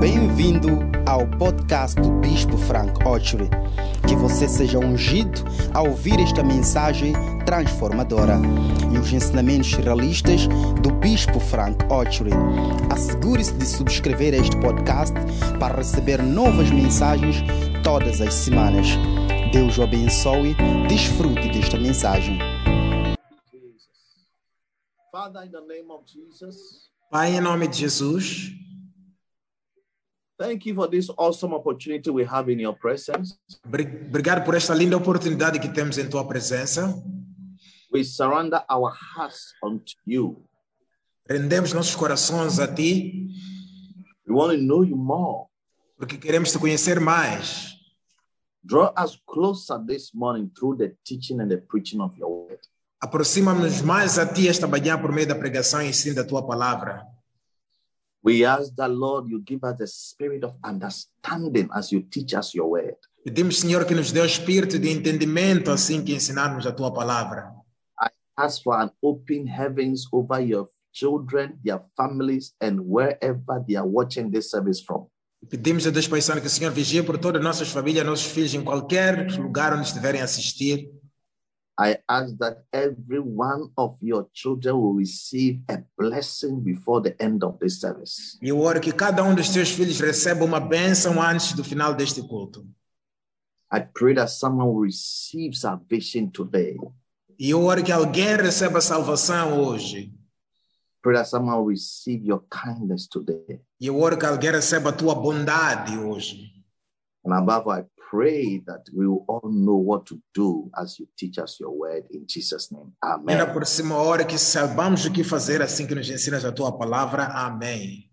Bem-vindo ao podcast do Bispo Frank Ochery. Que você seja ungido ao ouvir esta mensagem transformadora e os ensinamentos realistas do Bispo Frank Ochery. Assegure-se de subscrever este podcast para receber novas mensagens todas as semanas. Deus o abençoe. Desfrute desta mensagem. Pai, em nome de Jesus, thank you for this awesome opportunity we have in your presence. bri- obrigado por esta linda oportunidade que temos em tua presença. We surrender our hearts unto you. Rendemos nossos corações a ti, We want to know you more. porque queremos te conhecer mais. Draw us closer this morning through the teaching and the preaching of your word. Aproxima-nos mais a ti esta manhã por meio da pregação e ensino da tua palavra. We ask that, Lord, you give us the spirit of understanding as you teach us your word. Pedimos, Senhor, que nos dê o espírito de entendimento assim que ensinarmos a tua palavra. Ask for an open heavens over your children, their families, and wherever they are watching this service from. Pedimos a Deus Pai Santo que o Senhor vigie por todas as nossas famílias, nossos filhos, em qualquer lugar onde estiverem a assistir. I ask that every one of your children will receive a blessing before the end of this service. E eu oro que cada um dos teus filhos receba uma bênção antes do final deste culto. I pray that someone will receive salvation today. E eu oro que alguém receba salvação hoje. Pray that someone will receive your kindness today. E eu oro que alguém receba a tua bondade hoje. And above all, I pray that we will all know what to do as you teach us your word in Jesus' name. Amen. cima, eu oro que saibamos o que fazer assim que nos ensinas a tua palavra. Amém.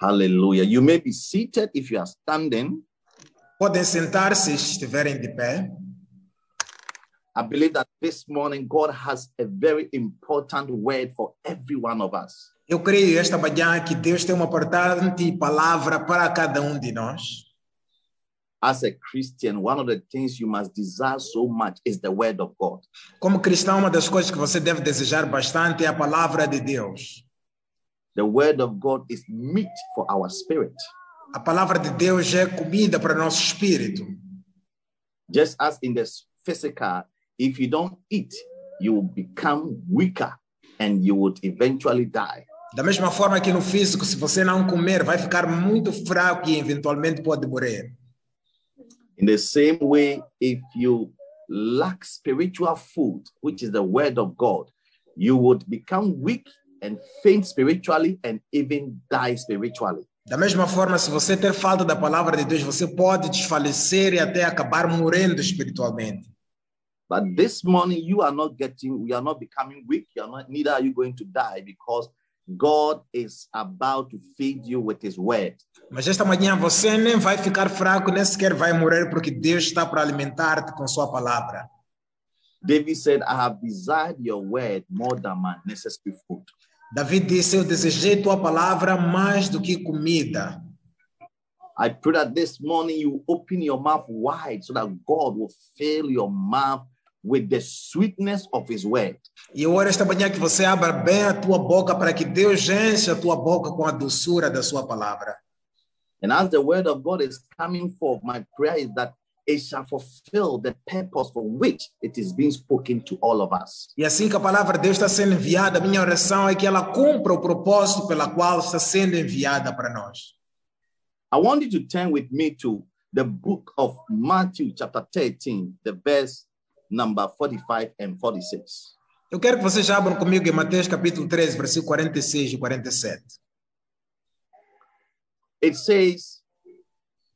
Hallelujah. You may be seated if you are standing. Podem sentar-se se estiverem de pé. I believe that this morning God has a very important word for every one of us. Eu creio esta manhã que Deus tem uma importante palavra para cada um de nós. Como cristão, uma das coisas que você deve desejar bastante é a palavra de Deus. The word of God is meat for our spirit. A palavra de Deus é comida para nosso espírito. Just as in the physical, if you don't eat, you will become weaker and you would eventually die. Da mesma forma que no físico, se você não comer, vai ficar muito fraco e eventualmente pode morrer. In the same way, if you lack spiritual food, which is the word of God, you would become weak and faint spiritually and even die spiritually. Da mesma forma, se você ter falta da palavra de Deus, você pode desfalecer e até acabar morrendo espiritualmente. But this morning, you are not getting, you are not becoming weak. You are not, neither are you going to die because God is about to feed you with His word. Mas esta manhã você nem vai ficar fraco, nem sequer vai morrer, porque Deus está para alimentar-te com sua palavra. David said, I have desired your word more than my necessary food. David disse: Eu desejei tua palavra mais do que comida. I pray that this morning you open your mouth wide so that God will fill your mouth with the sweetness of His word. E eu oro esta manhã que você abra bem a tua boca para que Deus encha a tua boca com a doçura da sua palavra. And as the word of God is coming forth, my prayer is that it shall fulfill the purpose for which it is being spoken to all of us. E assim que a palavra de Deus está sendo enviada, minha oração é que ela cumpra o propósito pela qual está sendo enviada para nós. I want you to turn with me to the book of Matthew, chapter 13, the verse number 45 and 46. Eu quero que vocês abram comigo em Mateus capítulo 13, versículo 46 e 47. It says,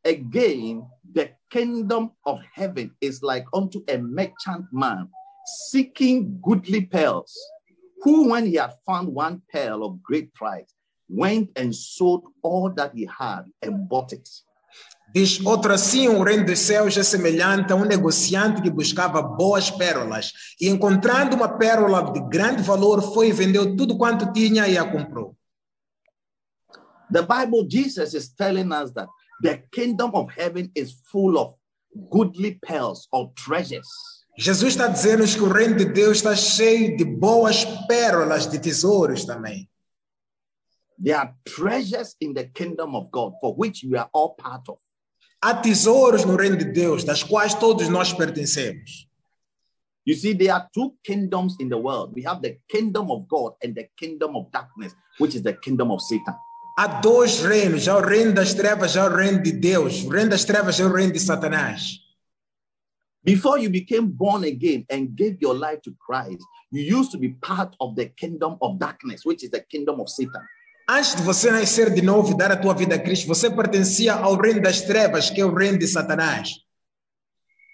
Again, the kingdom of heaven is like unto a merchant man seeking goodly pearls, who, when he had found one pearl of great price, went and sold all that he had and bought it. Diz outro assim: o reino dos céus é semelhante a um negociante que buscava boas pérolas e, encontrando uma pérola de grande valor, foi e vendeu tudo quanto tinha e a comprou. The Bible, Jesus is telling us that the kingdom of heaven is full of goodly pearls or treasures. Jesus está dizendo que o reino de Deus está cheio de boas pérolas, de tesouros também. There are treasures in the kingdom of God for which we are all part of. Há tesouros no reino de Deus, das quais todos nós pertencemos. You see, there are two kingdoms in the world. We have the kingdom of God and the kingdom of darkness, which is the kingdom of Satan. Há dois reinos, há o reino das trevas, há o reino de Deus. O reino das trevas é o reino de Satanás. Before you became born again and gave your life to Christ, you used to be part of the kingdom of darkness, which is the kingdom of Satan. Antes de você nascer de novo e dar a tua vida a Cristo, você pertencia ao reino das trevas, que é o reino de Satanás.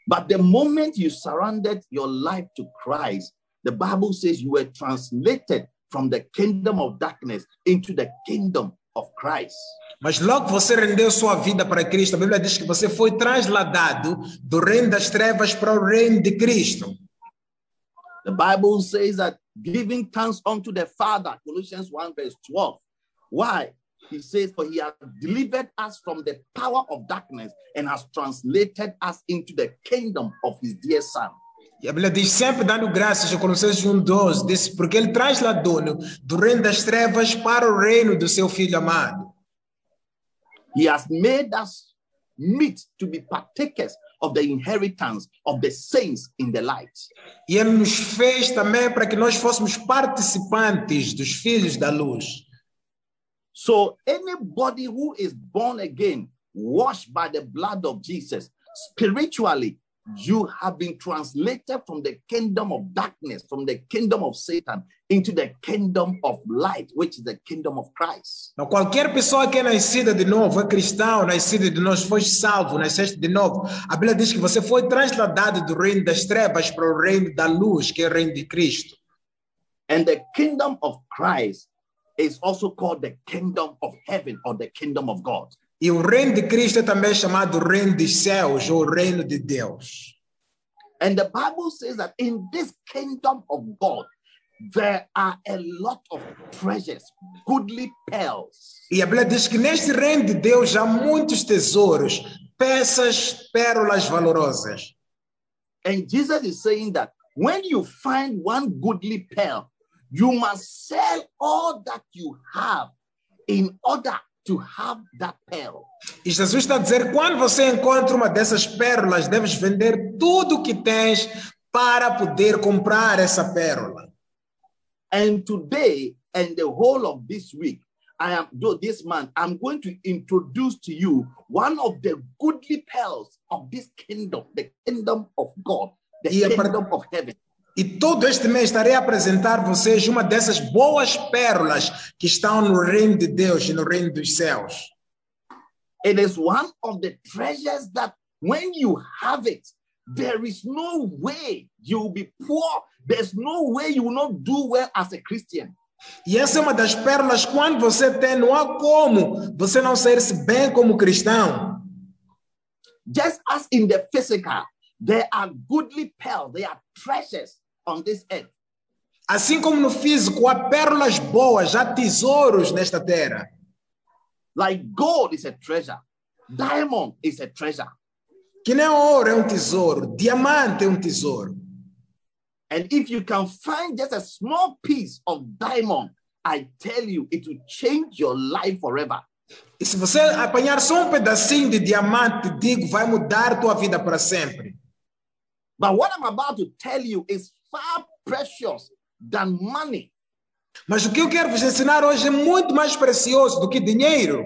But the moment you surrendered your life to Christ, the Bible says you were translated from the kingdom of darkness into the kingdom of Christ. Mas logo que você rendeu sua vida para Cristo, a Bíblia diz que você foi trasladado do reino das trevas para o reino de Cristo. The Bible says that giving thanks unto the Father, Colossians 1, verse 12. Why? He says, For he has delivered us from the power of darkness and has translated us into the kingdom of his dear Son. E a Bíblia diz sempre dando graças a Colossenses 1:12, diz porque ele trasladou-nos do reino das trevas para o reino do seu filho amado. He has made us meet to be partakers of the inheritance of the saints in the light. E ele nos fez também para que nós fôssemos participantes dos filhos da luz. So anybody who is born again, washed by the blood of Jesus, spiritually, you have been translated from the kingdom of darkness, from the kingdom of Satan, into the kingdom of light, which is the kingdom of Christ. Então, qualquer pessoa que é nascida de novo, é cristão, nascido de novo, foi salvo, nasceste de novo. A Bíblia diz que você foi trasladado do reino das trevas para o reino da luz, que é o reino de Cristo. And the kingdom of Christ is also called the kingdom of heaven or the kingdom of God. E o reino de Cristo é também chamado reino dos céus ou reino de Deus. And the Bible says that in this kingdom of God, there are a lot of treasures, goodly pearls. E a Bíblia diz que neste reino de Deus há muitos tesouros, peças, pérolas valorosas. And Jesus is saying that when you find one goodly pearl, you must sell all that you have in order to have that pearl. E Jesus está a dizer: quando você encontra uma dessas pérolas, deves vender tudo o que tens para poder comprar essa pérola. And today and the whole of this week, I am this month, I'm going to introduce to you one of the goodly pearls of this kingdom, the kingdom of God, the but- kingdom of heaven. E todo este mês estarei a apresentar vocês uma dessas boas pérolas que estão no reino de Deus e no reino dos céus. It is one of the treasures that when you have it, there is no way you will be poor. There's no way you will not do well as a Christian. E essa é uma das pérolas, quando você tem, não há como você não ser-se bem como cristão. Just as in the physical, there are goodly pearls, there are treasures on this earth. Assim como no físico, há pérolas boas, há tesouros nesta terra. Like gold is a treasure, diamond is a treasure. Que nem ouro é um tesouro, diamante é um tesouro. And if you can find just a small piece of diamond, I tell you, it will change your life forever. E se você apanhar só um pedacinho de diamante, digo, vai mudar tua vida para sempre. But what I'm about to tell you is far precious than money. Mas o que eu quero vos ensinar hoje é muito mais precioso do que dinheiro.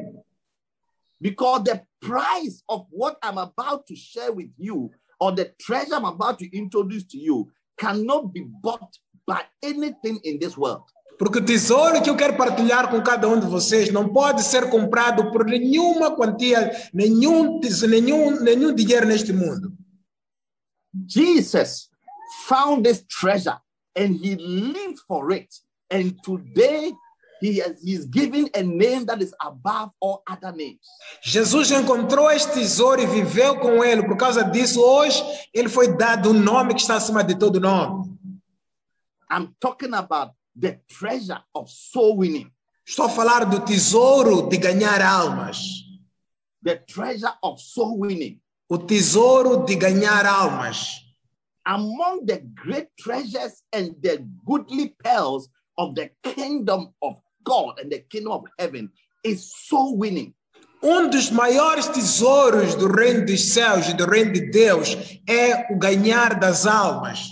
Because the price of what I'm about to share with you, or the treasure I'm about to introduce to you, cannot be bought by anything in this world. Porque o tesouro que eu quero partilhar com cada um de vocês não pode ser comprado por nenhuma quantia, nenhum, nenhum, nenhum dinheiro neste mundo. Jesus found this treasure and he lived for it. And today he has he's given a name that is above all other names. Jesus encontrou este tesouro e viveu com ele. Por causa disso, hoje, ele foi dado um nome que está acima de todo nome. I'm talking about the treasure of soul winning, Estou a falar do tesouro de ganhar almas. the treasure of soul winning. O tesouro de ganhar almas. Among the great treasures and the goodly pearls of the kingdom of God and the kingdom of heaven is soul winning. Um dos maiores tesouros do reino dos céus e do reino de Deus é o ganhar das almas.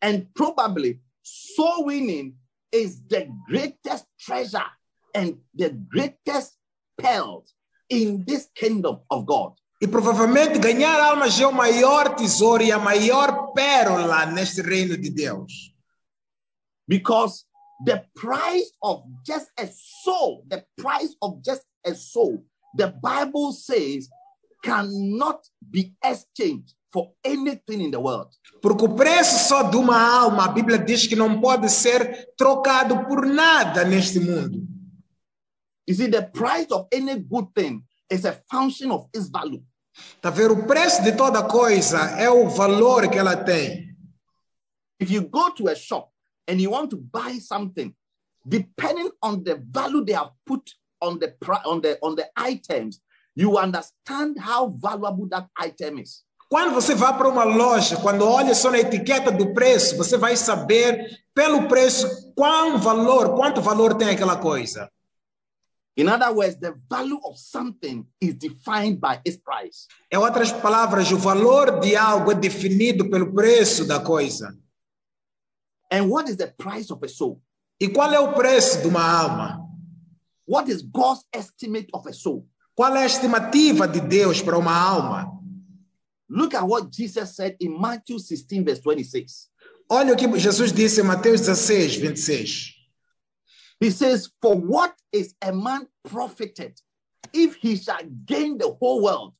And probably soul winning is the greatest treasure and the greatest pearl in this kingdom of God. E provavelmente ganhar almas é o maior tesouro e a maior pérola neste reino de Deus. Because the price of just a soul, the price of just a soul, the Bible says cannot be exchanged for anything in the world. Porque o preço só de uma alma, a Bíblia diz que não pode ser trocado por nada neste mundo. You see, the price of any good thing is a function of its value. Tá vendo? O preço de toda coisa é o valor que ela tem. If you go to a shop and you want to buy something, depending on the value they have put on the on the on the items, you understand how valuable that item is. Quando você vai para uma loja, quando olha só na etiqueta do preço, você vai saber pelo preço qual valor, quanto valor tem aquela coisa. In other words, the value of something is defined by its price. Em outras palavras, o valor de algo é definido pelo preço da coisa. And what is the price of a soul? E qual é o preço de uma alma? What is God's estimate of a soul? Qual é a estimativa de Deus para uma alma? Look at what Jesus said in Matthew 16, verse 26. Olha o que Jesus disse em Mateus 16, 26. He says, For what is a man profited if he shall gain the whole world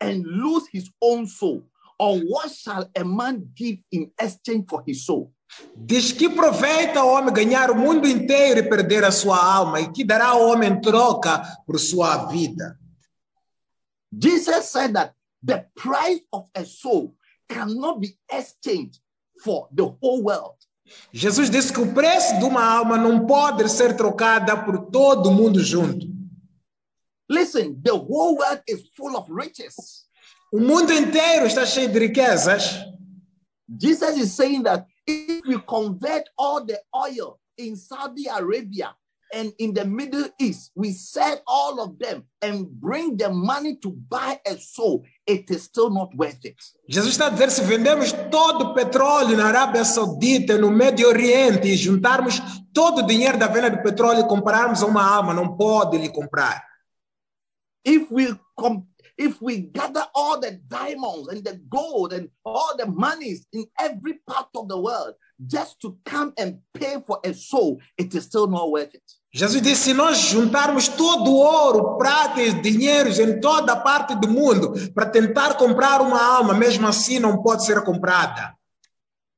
and lose his own soul? Or what shall a man give in exchange for his soul? Diz que proveita o homem ganhar o mundo inteiro e perder a sua alma, e que dará ao homem em troca por sua vida. Jesus said that the price of a soul cannot be exchanged for the whole world. Jesus disse que o preço de uma alma não pode ser trocada por todo mundo junto. Listen, the whole world is full of riches. O mundo inteiro está cheio de riquezas. Jesus is saying that if we convert all the oil in Saudi Arabia and in the Middle East, we sell all of them and bring the money to buy a soul, it is still not worth it. Jesus está a dizer: se vendemos todo o petróleo na Arábia Saudita, no Médio Oriente, e juntarmos todo o dinheiro da venda de petróleo e compararmos uma alma, não pode lhe comprar. If we com- if we gather all the diamonds and the gold and all the monies in every part of the world just to come and pay for a soul, it is still not worth it. Jesus disse: se nós juntarmos todo o ouro, prata e dinheiros em toda a parte do mundo para tentar comprar uma alma, mesmo assim não pode ser comprada.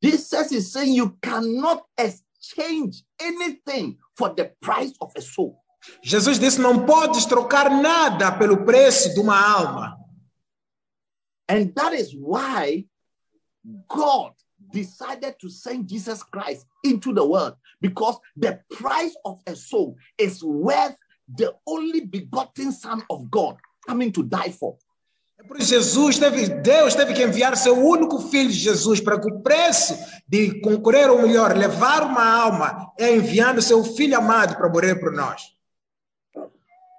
Jesus is saying you cannot exchange anything for the price of a soul. Jesus disse: não podes trocar nada pelo preço de uma alma. And that is why God decided to send Jesus Christ into the world because the price of a soul is worth the only begotten Son of God coming to die for. É por isso Jesus teve, Deus teve que enviar seu único filho Jesus para que o preço de concorrer ou melhor, levar uma alma é enviando seu filho amado para morrer por nós.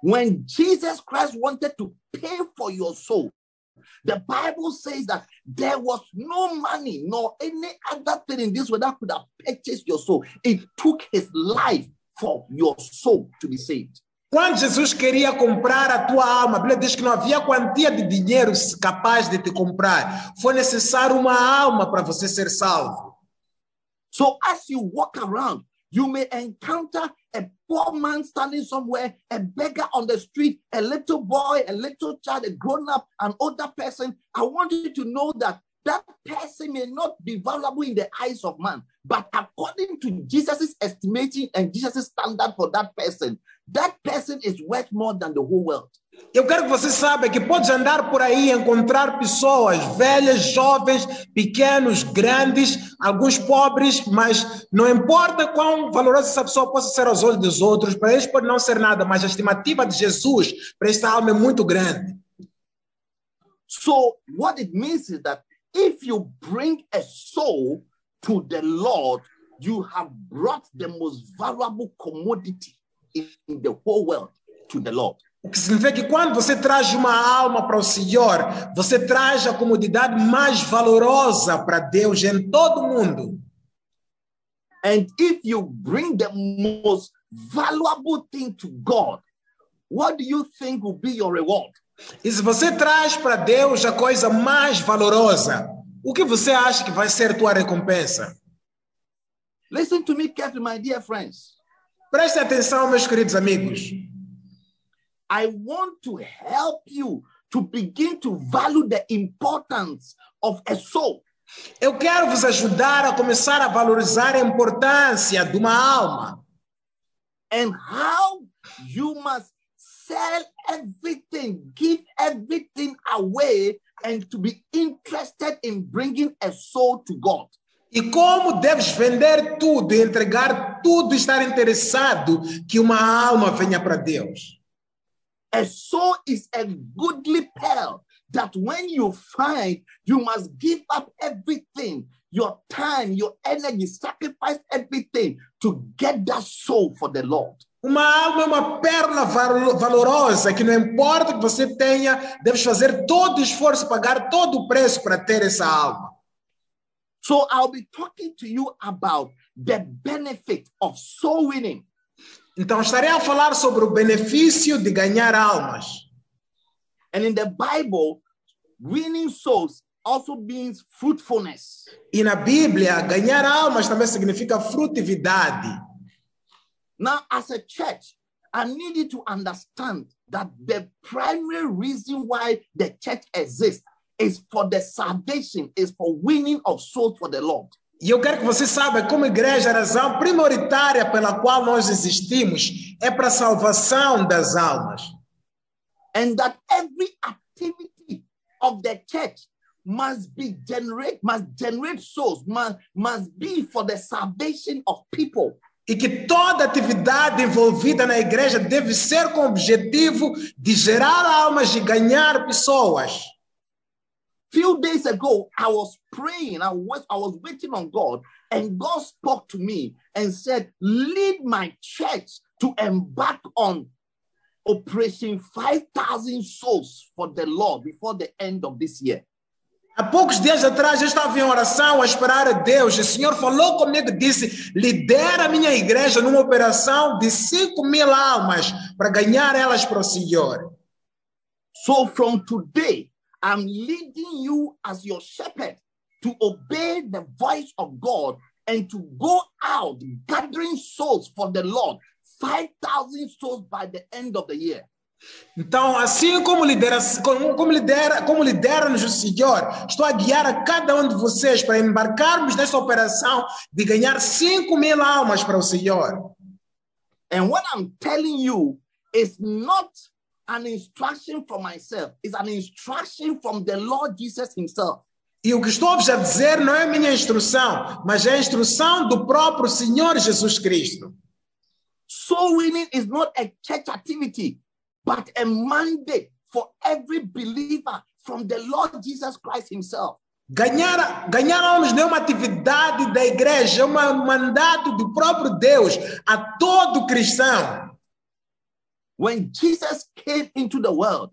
When Jesus Christ wanted to pay for your soul, the Bible says that there was no money nor any other thing in this world that could have purchased your soul. It took his life for your soul to be saved. Quando Jesus queria comprar a tua alma, a Bíblia diz que não havia quantia de dinheiro capaz de te comprar. Foi necessário uma alma para você ser salvo. So as you walk around, you may encounter a poor man standing somewhere, a beggar on the street, a little boy, a little child, a grown up, an older person. I want you to know that that person may not be valuable in the eyes of man, but according to Jesus' estimation and Jesus' standard for that person, that person is worth more than the whole world. Eu quero que você saiba que podes andar por aí e encontrar pessoas velhas, jovens, pequenos, grandes, alguns pobres, mas não importa quão valorosa essa pessoa possa ser aos olhos dos outros, para eles pode não ser nada, mas a estimativa de Jesus para esta alma é muito grande. So, what it means is that if you bring a soul to the Lord, you have brought the most valuable commodity in the whole world to the Lord. O que significa que quando você traz uma alma para o Senhor, você traz a comodidade mais valorosa para Deus em todo o mundo. And if you bring the most valuable thing to God, what do you think will be your reward? E se você traz para Deus a coisa mais valorosa, o que você acha que vai ser tua recompensa? Listen to me carefully, my dear friends. Preste atenção, meus queridos amigos. I want to help you to begin to value the importance of a soul. Eu quero vos ajudar a começar a valorizar a importância de uma alma and how you must sell everything, give everything away, and to be interested in bringing a soul to God. e como deves vender tudo entregar tudo estar interessado que uma alma venha para Deus. A soul is a goodly pearl that when you find, you must give up everything your time, your energy, sacrifice everything to get that soul for the Lord. Uma alma é uma val- valorosa que não importa o que você tenha, deves fazer todo o esforço, pagar todo o preço para ter essa alma. So I'll be talking to you about the benefit of soul winning. Então estarei a falar sobre o benefício de ganhar almas. And in the Bible, winning souls also means fruitfulness. E na Bíblia, ganhar almas também significa frutividade. Now, as a church, I need you to understand that the primary reason why the church exists is for the salvation, is for winning of souls for the Lord. E eu quero que você saiba, como igreja, a razão prioritária pela qual nós existimos é para a salvação das almas. And that every activity of the church must be generate, must generate souls, must, must be for the salvation of people. E que toda atividade envolvida na igreja deve ser com o objetivo de gerar almas e ganhar pessoas. Few days ago, I was praying, I was, I was waiting on God, and God spoke to me and said, Lead my church to embark on Operation 5,000 souls for the Lord before the end of this year. Há poucos dias atrás eu estava em oração a esperar a Deus. O Senhor falou comigo e disse: lidera a minha igreja numa operação de 5 mil almas para ganhar elas para o Senhor. So from today, I'm leading you as your shepherd to obey the voice of God and to go out gathering souls for the Lord. 5,000 souls by the end of the year. Então, assim como lidera, como, lidera, como lidera-nos o Senhor, estou a guiar a cada um de vocês para embarcarmos nessa operação de ganhar 5 mil almas para o Senhor. And what I'm telling you is not an instruction from myself, it's an instruction from the Lord Jesus Himself. E o que estou a dizer não é minha instrução, mas é a instrução do próprio Senhor Jesus Cristo. Soul winning is not a church activity, but a mandate for every believer from the Lord Jesus Christ Himself. Ganhar, ganhar almas não é uma atividade da igreja, é um mandato do próprio Deus a todo cristão. When Jesus came into the world,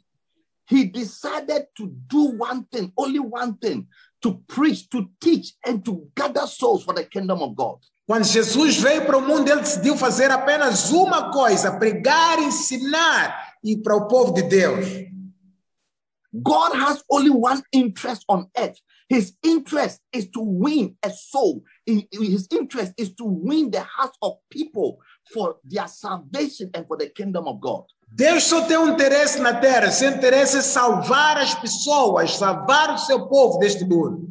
He decided to do one thing, only one thing to preach, to teach, and to gather souls for the kingdom of God. Quando Jesus veio para o mundo, ele decidiu fazer apenas uma coisa: pregar, ensinar e para o povo de Deus. God has only one interest on earth. His interest is to win a soul. His interest is to win the hearts of people for their salvation and for the kingdom of God. Deus só tem um interesse na terra, seu interesse é salvar as pessoas, salvar o seu povo deste mundo.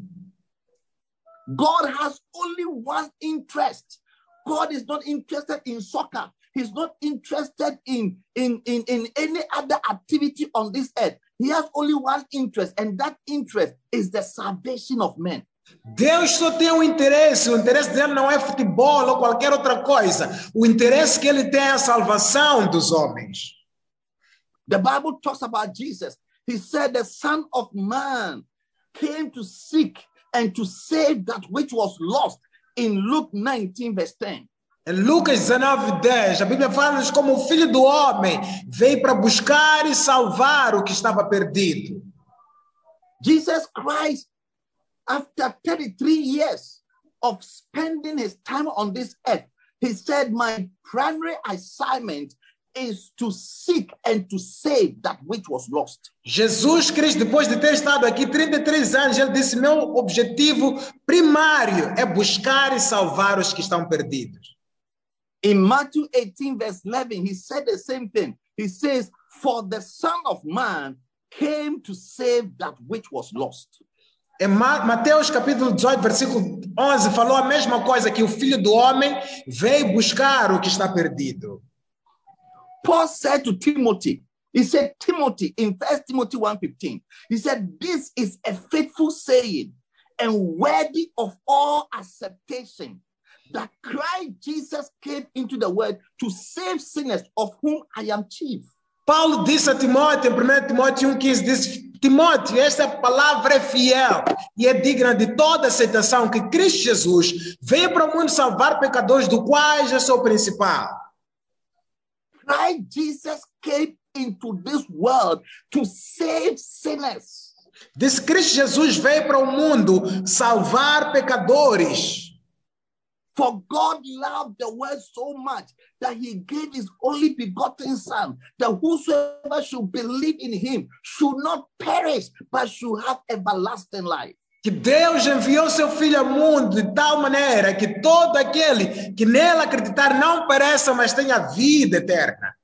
God has only one interest. God is not interested in soccer. He's not interested in, in, in, in any other activity on this earth. He has only one interest, and that interest is the salvation of men. Deus só tem um interesse, o interesse dele não é futebol ou qualquer outra coisa. O interesse que ele tem é a salvação dos homens. The Bible talks about Jesus. He said, The Son of Man came to seek and to save that which was lost in Luke 19, verse 10. Em Lucas 19, 10, a Bíblia fala-nos como o filho do homem veio para buscar e salvar o que estava perdido. Jesus Christ, after 33 years of spending his time on this earth, he said, My primary assignment is to seek and to save that which was lost. Jesus Cristo, depois de ter estado aqui 33 anos, ele disse: Meu objetivo primário é buscar e salvar os que estão perdidos. In Matthew 18, verse 11, he said the same thing. He says, For the Son of Man came to save that which was lost. Em Ma- Mateus capítulo 18, versículo 11, falou a mesma coisa, que o filho do homem veio buscar o que está perdido. Paul said to Timothy, he said, Timothy, in 1 Timothy 1:15, he said, This is a faithful saying and worthy of all acceptation that Christ Jesus came into the world to save sinners, of whom I am chief. Paulo disse a Timóteo, em 1 Timóteo 1,15, disse, Timóteo, esta palavra é fiel e é digna de toda aceitação que Cristo Jesus veio para o mundo salvar pecadores, do quais eu sou o principal. Christ Jesus came into this world to save sinners. Disse Cristo Jesus veio para o mundo salvar pecadores. For God loved the world so much that he gave his only begotten Son, that whosoever should believe in him should not perish, but should have everlasting life. Que Deus enviou seu Filho ao mundo de tal maneira que todo aquele que nele acreditar não pereça, mas tenha vida eterna.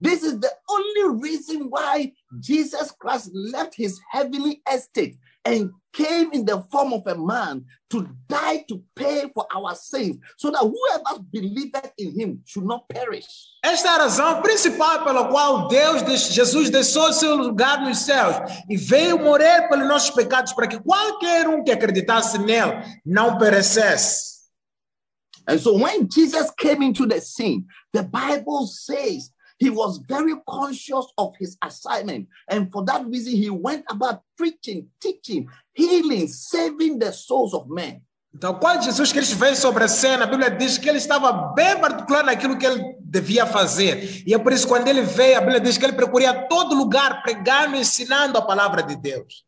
This is the only reason why Jesus Christ left his heavenly estate and came in the form of a man to die to pay for our sins, so that whoever believeth in him should not perish. Esta é a razão principal pela qual Deus, Jesus deixou seu lugar nos céus e veio morrer pelos nossos pecados para que qualquer um que acreditasse nele não perecesse. And so when Jesus came into the scene, the Bible says he was very conscious of his assignment. And for that reason, he went about preaching, teaching, healing, saving the souls of men. Então, quando Jesus Cristo veio sobre a cena, a Bíblia diz que ele estava bem particular naquilo que ele devia fazer. E é por isso que quando ele veio, a Bíblia diz que ele procuria todo lugar pregando ensinando a palavra de Deus.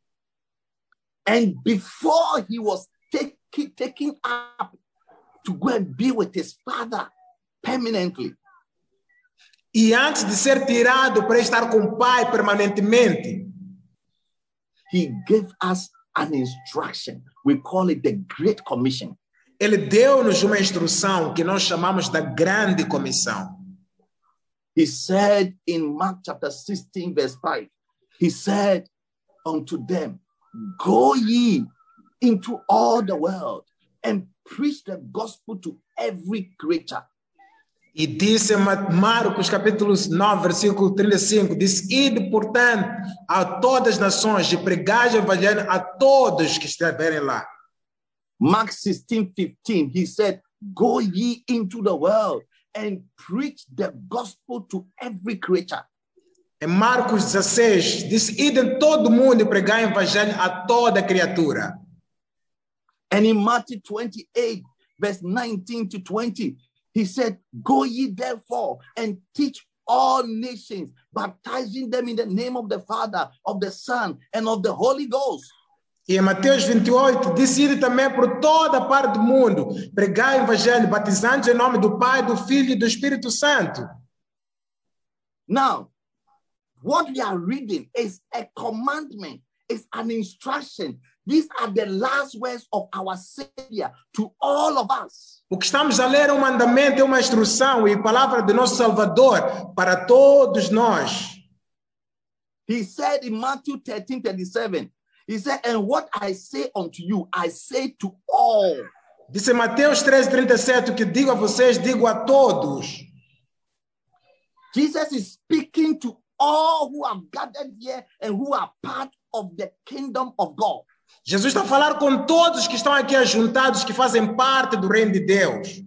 And before he was take, taken up to go and be with his father permanently, E antes de ser tirado para estar com o Pai permanentemente, he gave us an instruction. We call it the Great Commission. ele deu-nos uma instrução que nós chamamos da grande comissão. He said in Mark chapter 16, verse 5, he said unto them, Go ye into all the world and preach the gospel to every creature. E disse Marcos capítulo 9, versículo 35, disse, ide, portanto, a todas as nações e pregai o evangelho a todos que estiverem lá. Mark 16, 15, he said, Go ye into the world and preach the gospel to every creature. Em Marcos 16, disse, ide em todo mundo e pregai o evangelho a toda criatura. And in Matthew 28, verse 19 to 20, he said, Go ye therefore and teach all nations, baptizing them in the name of the Father, of the Son, and of the Holy Ghost. E em Mateus 28, disse, ide também por toda parte do mundo, pregai o evangelho, batizando em nome do Pai, do Filho e do Espírito Santo. Now, what we are reading is a commandment, it's an instruction. These are the last words of our Savior to all of us. O que estamos a ler é um mandamento, é uma instrução e palavra do nosso Salvador para todos nós. He said in Matthew 13 37, He said, And what I say unto you, I say to all. Disse Mateus 13, 37, o que digo a vocês, digo a todos. Jesus is speaking to all who have gathered here and who are part of the kingdom of God. Jesus está a falar com todos que estão aqui ajuntados, que fazem parte do reino de Deus.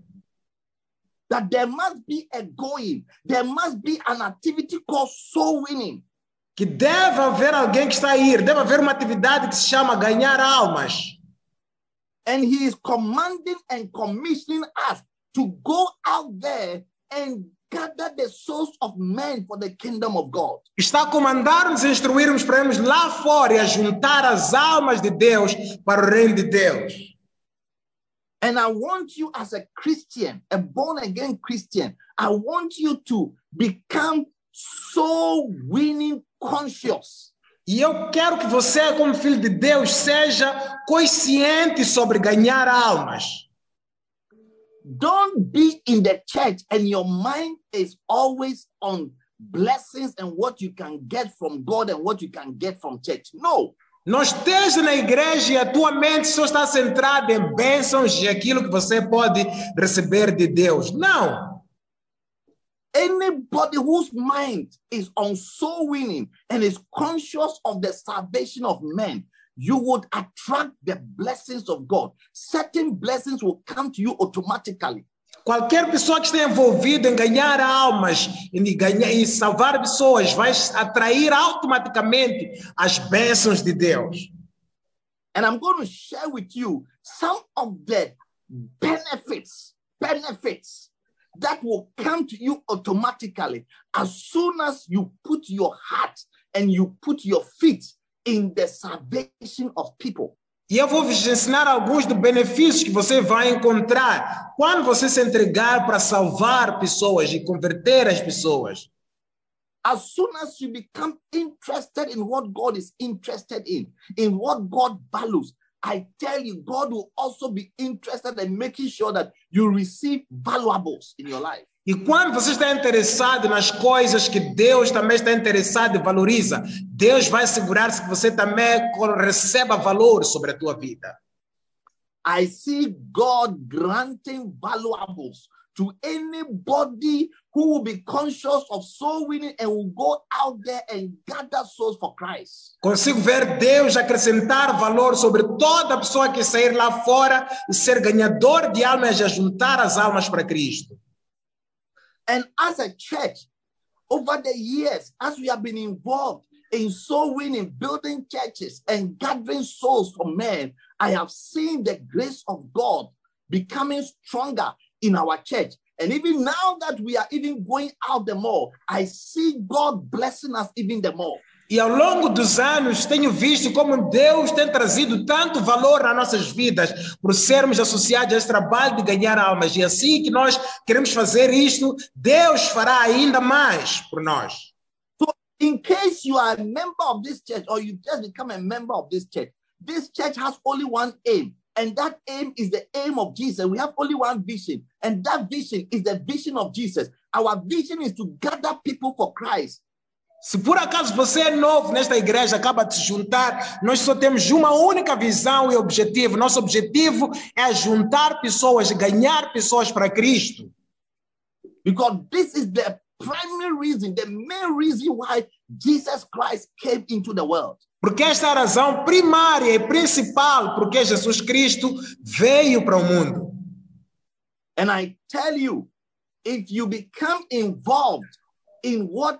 That there must be a going, there must be an activity called soul winning. Que deve haver alguém que está a ir, deve haver uma atividade que se chama ganhar almas. And he is commanding and commissioning us to go out there and gather the souls of men for the kingdom of God. Está a comandar-nos e instruir-nos para irmos lá fora e a juntar as almas de Deus para o reino de Deus. And I want you, as a Christian, a born again Christian, I want you to become so winning conscious. E eu quero que você, como filho de Deus, seja consciente sobre ganhar almas. Don't be in the church and your mind is always on blessings and what you can get from God and what you can get from church. No. Não esteja na igreja e a tua mente só está centrada em bênçãos e aquilo que você pode receber de Deus. Não. Anybody whose mind is on soul winning and is conscious of the salvation of men, you would attract the blessings of God. Certain blessings will come to you automatically. Qualquer pessoa que esteja envolvida em ganhar almas e, ganhar, e salvar pessoas vai atrair automaticamente as bênçãos de Deus. And I'm going to share with you some of the benefits, benefits that will come to you automatically as soon as you put your heart and you put your feet in the salvation of people. E eu vou vos ensinar alguns dos benefícios que você vai encontrar quando você se entregar para salvar pessoas e converter as pessoas. As soon as you become interested in what God is interested in, in what God values, I tell you, God will also be interested in making sure that you receive valuables in your life. E quando você está interessado nas coisas que Deus também está interessado e valoriza, Deus vai assegurar-se que você também receba valor sobre a tua vida. I see God granting valuables to anybody who will be conscious of soul winning and will go out there and gather souls for Christ. Consigo ver Deus acrescentar valor sobre toda pessoa que sair lá fora e ser ganhador de almas e juntar as almas para Cristo. And as a church, over the years, as we have been involved in soul winning, building churches, and gathering souls for men, I have seen the grace of God becoming stronger in our church. And even now that we are even going out the more, I see God blessing us even the more. E ao longo dos anos tenho visto como Deus tem trazido tanto valor nas nossas vidas por sermos associados a esse trabalho de ganhar almas. E assim que nós queremos fazer isto, Deus fará ainda mais por nós. So, in case you are a member of this church or you just become a member of this church, this church has only one aim. And that aim is the aim of Jesus. We have only one vision, and that vision is the vision of Jesus. Our vision is to gather people for Christ. Se por acaso você é novo nesta igreja, acaba de se juntar, nós só temos uma única visão e objetivo. Nosso objetivo é juntar pessoas, ganhar pessoas para Cristo. Because this is the primary reason, the main reason why Jesus Christ came into the world. Porque esta é a razão primária e principal porque Jesus Cristo veio para o mundo. And I tell you, if you become involved in what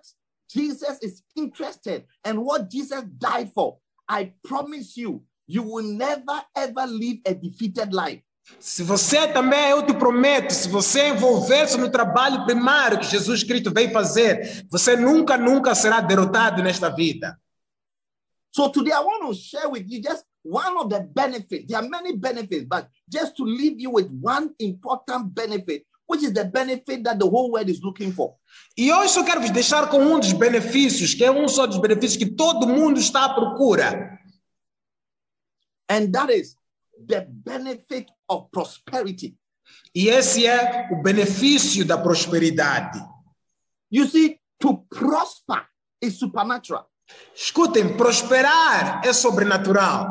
Jesus is interested and what Jesus died for, I promise you, you will never ever live a defeated life. Se você também, eu te prometo, se você envolver-se no trabalho primário que Jesus Cristo veio fazer, você nunca, nunca será derrotado nesta vida. So today I want to share with you just one of the benefits. There are many benefits, but just to leave you with one important benefit, which is the benefit that the whole world is looking for. E hoje eu quero vos deixar com um dos benefícios, que é um só dos benefícios que todo mundo está à procura. And that is the benefit of prosperity. E esse é o benefício da prosperidade. You see, to prosper is supernatural. Escutem, prosperar é sobrenatural.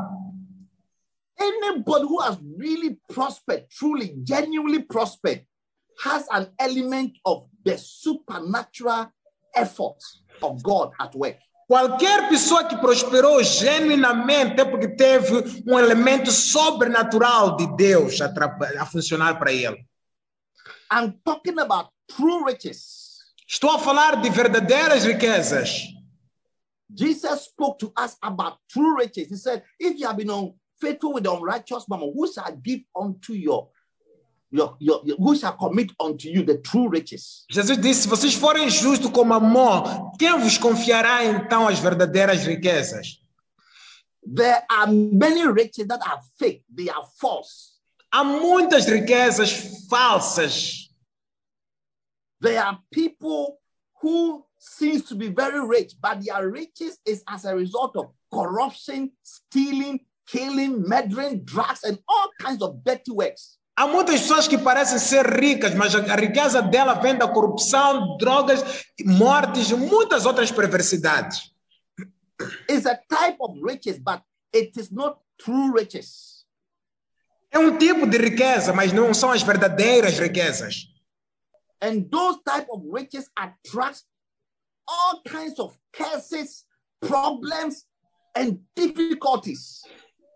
Anybody who has really prospered, truly, genuinely prospered, has an element of the supernatural effort of God at work. Qualquer pessoa que prosperou genuinamente é porque teve um elemento sobrenatural de Deus a, a funcionar para ele. I'm talking about true riches. Estou a falar de verdadeiras riquezas. Jesus spoke to us about true riches. He said, if you have been on faithful with the unrighteous mammon, who shall give unto your, your, your, your- who shall commit unto you the true riches? Jesus disse: se vocês forem justos como Amon, quem vos confiará então as verdadeiras riquezas? There are many riches that are fake, they are false. Há muitas riquezas falsas. There are people who seems to be very rich, but their riches is as a result of corruption, stealing, killing, murdering, drugs, and all kinds of dirty works. Há muitas pessoas que parecem ser ricas, mas a riqueza dela vem da corrupção, drogas, mortes e muitas outras perversidades. It's a type of riches, but it is not true riches. É um tipo de riqueza, mas não são as verdadeiras riquezas. And those type of riches attract all kinds of curses, problems, and difficulties.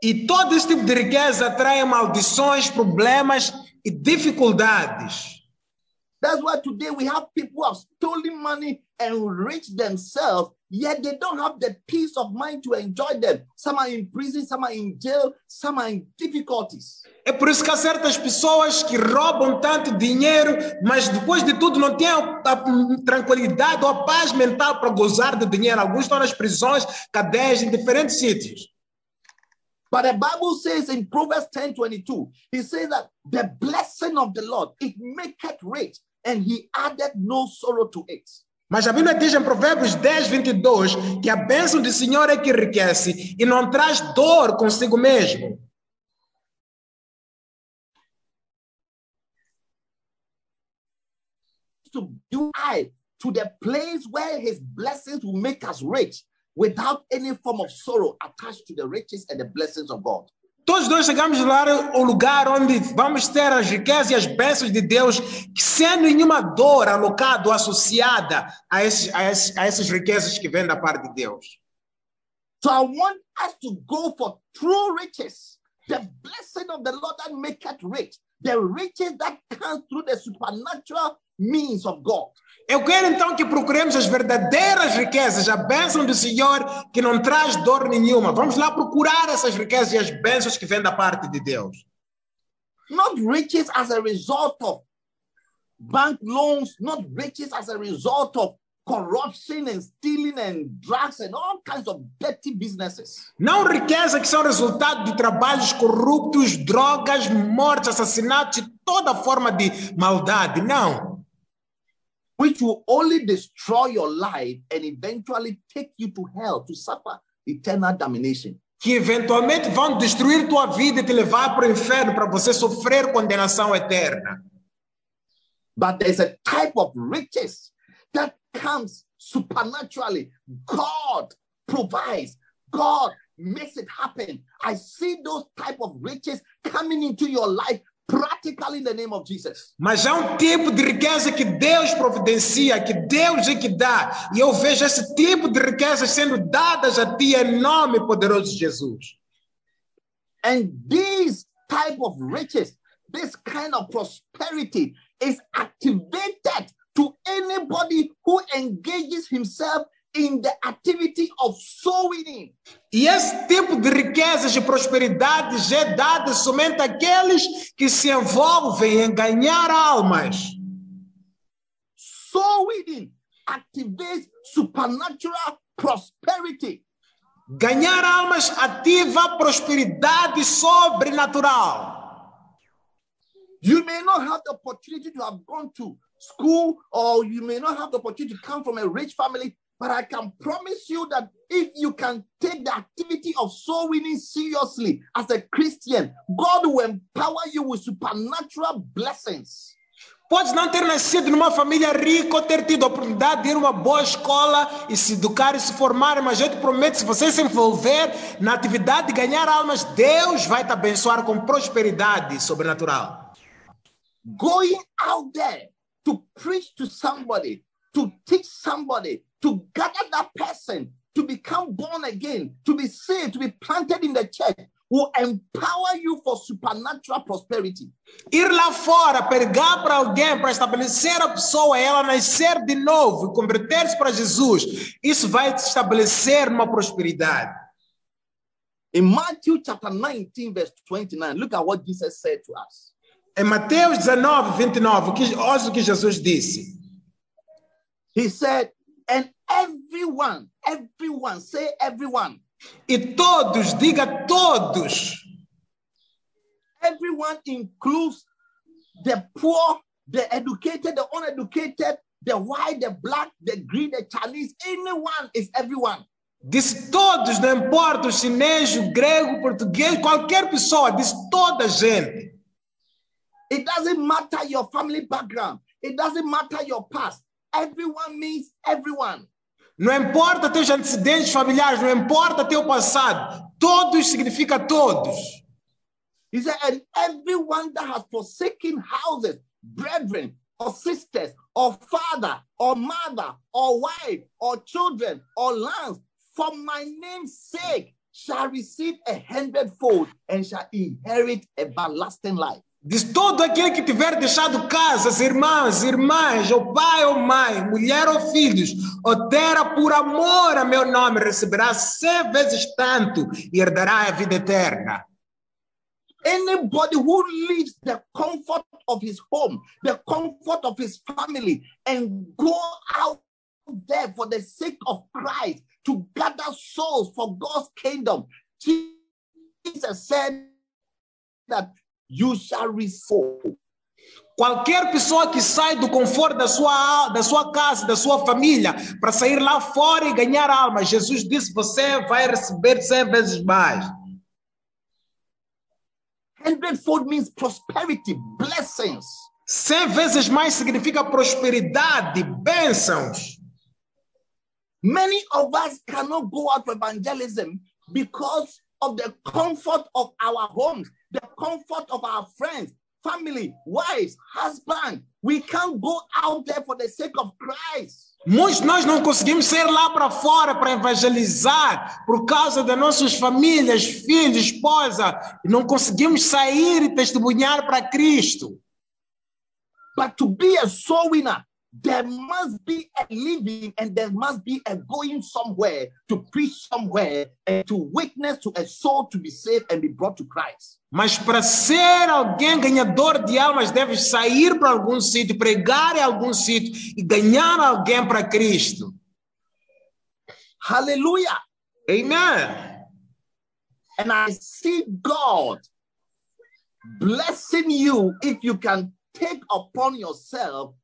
E todo esse tipo de riqueza atrai maldições, problemas e dificuldades. That's why today we have people who have stolen money and enriched themselves, yet they don't have the peace of mind to enjoy them. Some are in prison, some are in jail, some are in difficulties. É por isso que há certas pessoas que roubam tanto dinheiro, mas depois de tudo não têm a, a tranquilidade ou a paz mental para gozar do dinheiro. Alguns estão nas prisões, cadeias, em diferentes sítios. But the Bible says in Proverbs 10 22, he says that the blessing of the Lord it maketh rich, and he added no sorrow to it. Mas a Bíblia diz em Provérbios 10, 22 que a bênção do Senhor é que enriquece e não traz dor consigo mesmo. To you I to the place where his blessings will make us rich without any form of sorrow attached to the riches and the blessings of God. Todos nós chegamos lá ao lugar onde vamos ter as riquezas e as bênçãos de Deus, sem nenhuma dor alocada ou associada a, esses, a, esses, a essas riquezas que vêm da parte de Deus. So I want us to go for true riches, the blessing of the Lord that maketh rich, the riches that come through the supernatural means of God. Eu quero então que procuremos as verdadeiras riquezas, a bênção do Senhor que não traz dor nenhuma. Vamos lá procurar essas riquezas e as bênçãos que vêm da parte de Deus. Not riches as a result of bank loans, not riches as a result of corruption and stealing and drugs and all kinds of dirty businesses. Não riqueza que são resultado de trabalhos corruptos, drogas, mortes, assassinatos e toda forma de maldade. Não. Which will only destroy your life and eventually take you to hell to suffer eternal damnation. Que eventualmente vão destruir tua vida e te levar para o inferno para você sofrer condenação eterna. But there's a type of riches that comes supernaturally. God provides, God makes it happen. I see those type of riches coming into your life practically in the name of Jesus. Mas há um tipo de riqueza que Deus providencia, que Deus é que dá. E eu vejo esse tipo de riqueza sendo dadas a ti em nome poderoso de Jesus. And these type of riches, this kind of prosperity is activated to anybody who engages himself in the activity of sowing. E esse tipo de riquezas e prosperidades é dada somente àqueles que se envolvem em ganhar almas. Sowing activates supernatural prosperity. Ganhar almas ativa prosperidade sobrenatural. You may not have the opportunity to have gone to school, or you may not have the opportunity to come from a rich family, but I can promise you that if you can take the activity of soul winning seriously as a Christian, God will empower you with supernatural blessings. Podes não ter nascido numa família rica ou ter tido a oportunidade de ir a uma boa escola e se educar e se formar, mas eu te prometo, se você se envolver na atividade de ganhar almas, Deus vai te abençoar com prosperidade sobrenatural. Going out there to preach to somebody, to teach somebody, to gather that person to become born again, to be saved, to be planted in the church, will empower you for supernatural prosperity. Ir lá fora, pregar para alguém, para estabelecer a pessoa, ela nascer de novo converter-se para Jesus, isso vai te estabelecer uma prosperidade. In Matthew chapter 19, verse 29, look at what Jesus said to us. Em Mateus 19, 29, o que, ouça o que Jesus disse. He said, everyone, everyone, say everyone, E todos, diga todos, everyone includes the poor, the educated, the uneducated, the white, the black, the green, the Chinese, anyone is everyone. disse todos, não importa o chinês, o grego, o português, qualquer pessoa, disse toda a gente. It doesn't matter your family background, it doesn't matter your past. Everyone means everyone. Não importa teus antecedentes familiares, não importa teu passado, todos significa todos. He said, and everyone that has forsaken houses, brethren, or sisters, or father, or mother, or wife, or children, or lands, for my name's sake, shall receive a hundredfold and shall inherit everlasting life. Diz todo aquele que tiver deixado casas, irmãs, irmãs, ou pai ou mãe, mulher ou filhos, ou terra por amor a meu nome, receberá cem vezes tanto e herdará a vida eterna. Anybody who leaves the comfort of his home, the comfort of his family, and go out there for the sake of Christ to gather souls for God's kingdom, Jesus said that you shall receive. Qualquer pessoa que sai do conforto da sua, da sua casa, da sua família, para sair lá fora e ganhar almas, Jesus disse: você vai receber cem vezes mais. Hundredfold means prosperity, blessings. Cem vezes mais significa prosperidade, bênçãos. Many of us cannot go out for evangelism because of the comfort of our homes, the comfort of our friends, family, wives, husband. We can't go out there for the sake of Christ. Muitos de nós não conseguimos sair lá para fora para evangelizar por causa das nossas famílias, filhos, esposa. Não conseguimos sair e testemunhar para Cristo. But to be a soul winner, there must be a living and there must be a going somewhere to preach somewhere and to witness to a soul to be saved and be brought to Christ. Mas para ser alguém ganhador de almas, deve sair para algum sítio, pregar em algum sítio e ganhar alguém para Cristo. Hallelujah. Amen. And I see God blessing you if you can take upon yourself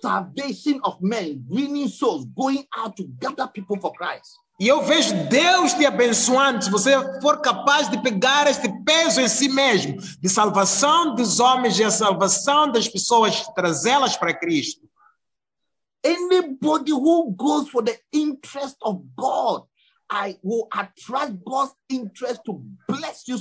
salvation of men, winning souls, going out to gather people for Christ. E eu vejo Deus te abençoando se você for capaz de pegar este peso em si mesmo, de salvação dos homens e a salvação das pessoas, trazê-las para Cristo. Anybody who goes for the interest of God, I will attract God's interest to bless you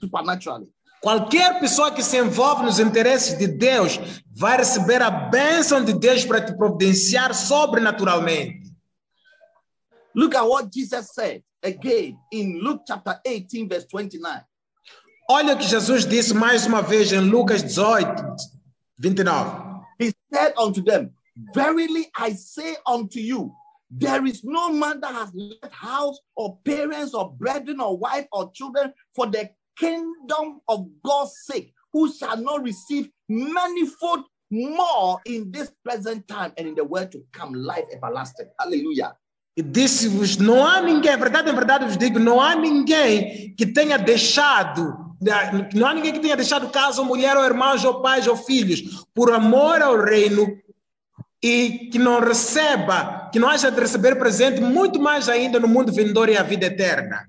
supernaturally. Qualquer pessoa que se envolve nos interesses de Deus vai receber a bênção de Deus para te providenciar sobrenaturalmente. Look at what Jesus said again in Luke chapter 18, verse 29. Olha o que Jesus disse mais uma vez em Lucas 18, 29. He said unto them, Verily I say unto you, there is no man that has left house or parents or brethren or wife or children for the kingdom of God's sake, who shall not receive manifold more in this present time and in the world to come, life everlasting. Hallelujah. E disse-vos: não há ninguém, verdade, é verdade, vos digo, não há ninguém que tenha deixado, não há ninguém que tenha deixado casa, ou mulher, ou irmãos, ou pais, ou filhos, por amor ao reino, e que não receba, que não haja de receber presente, muito mais ainda no mundo vindouro e a vida eterna.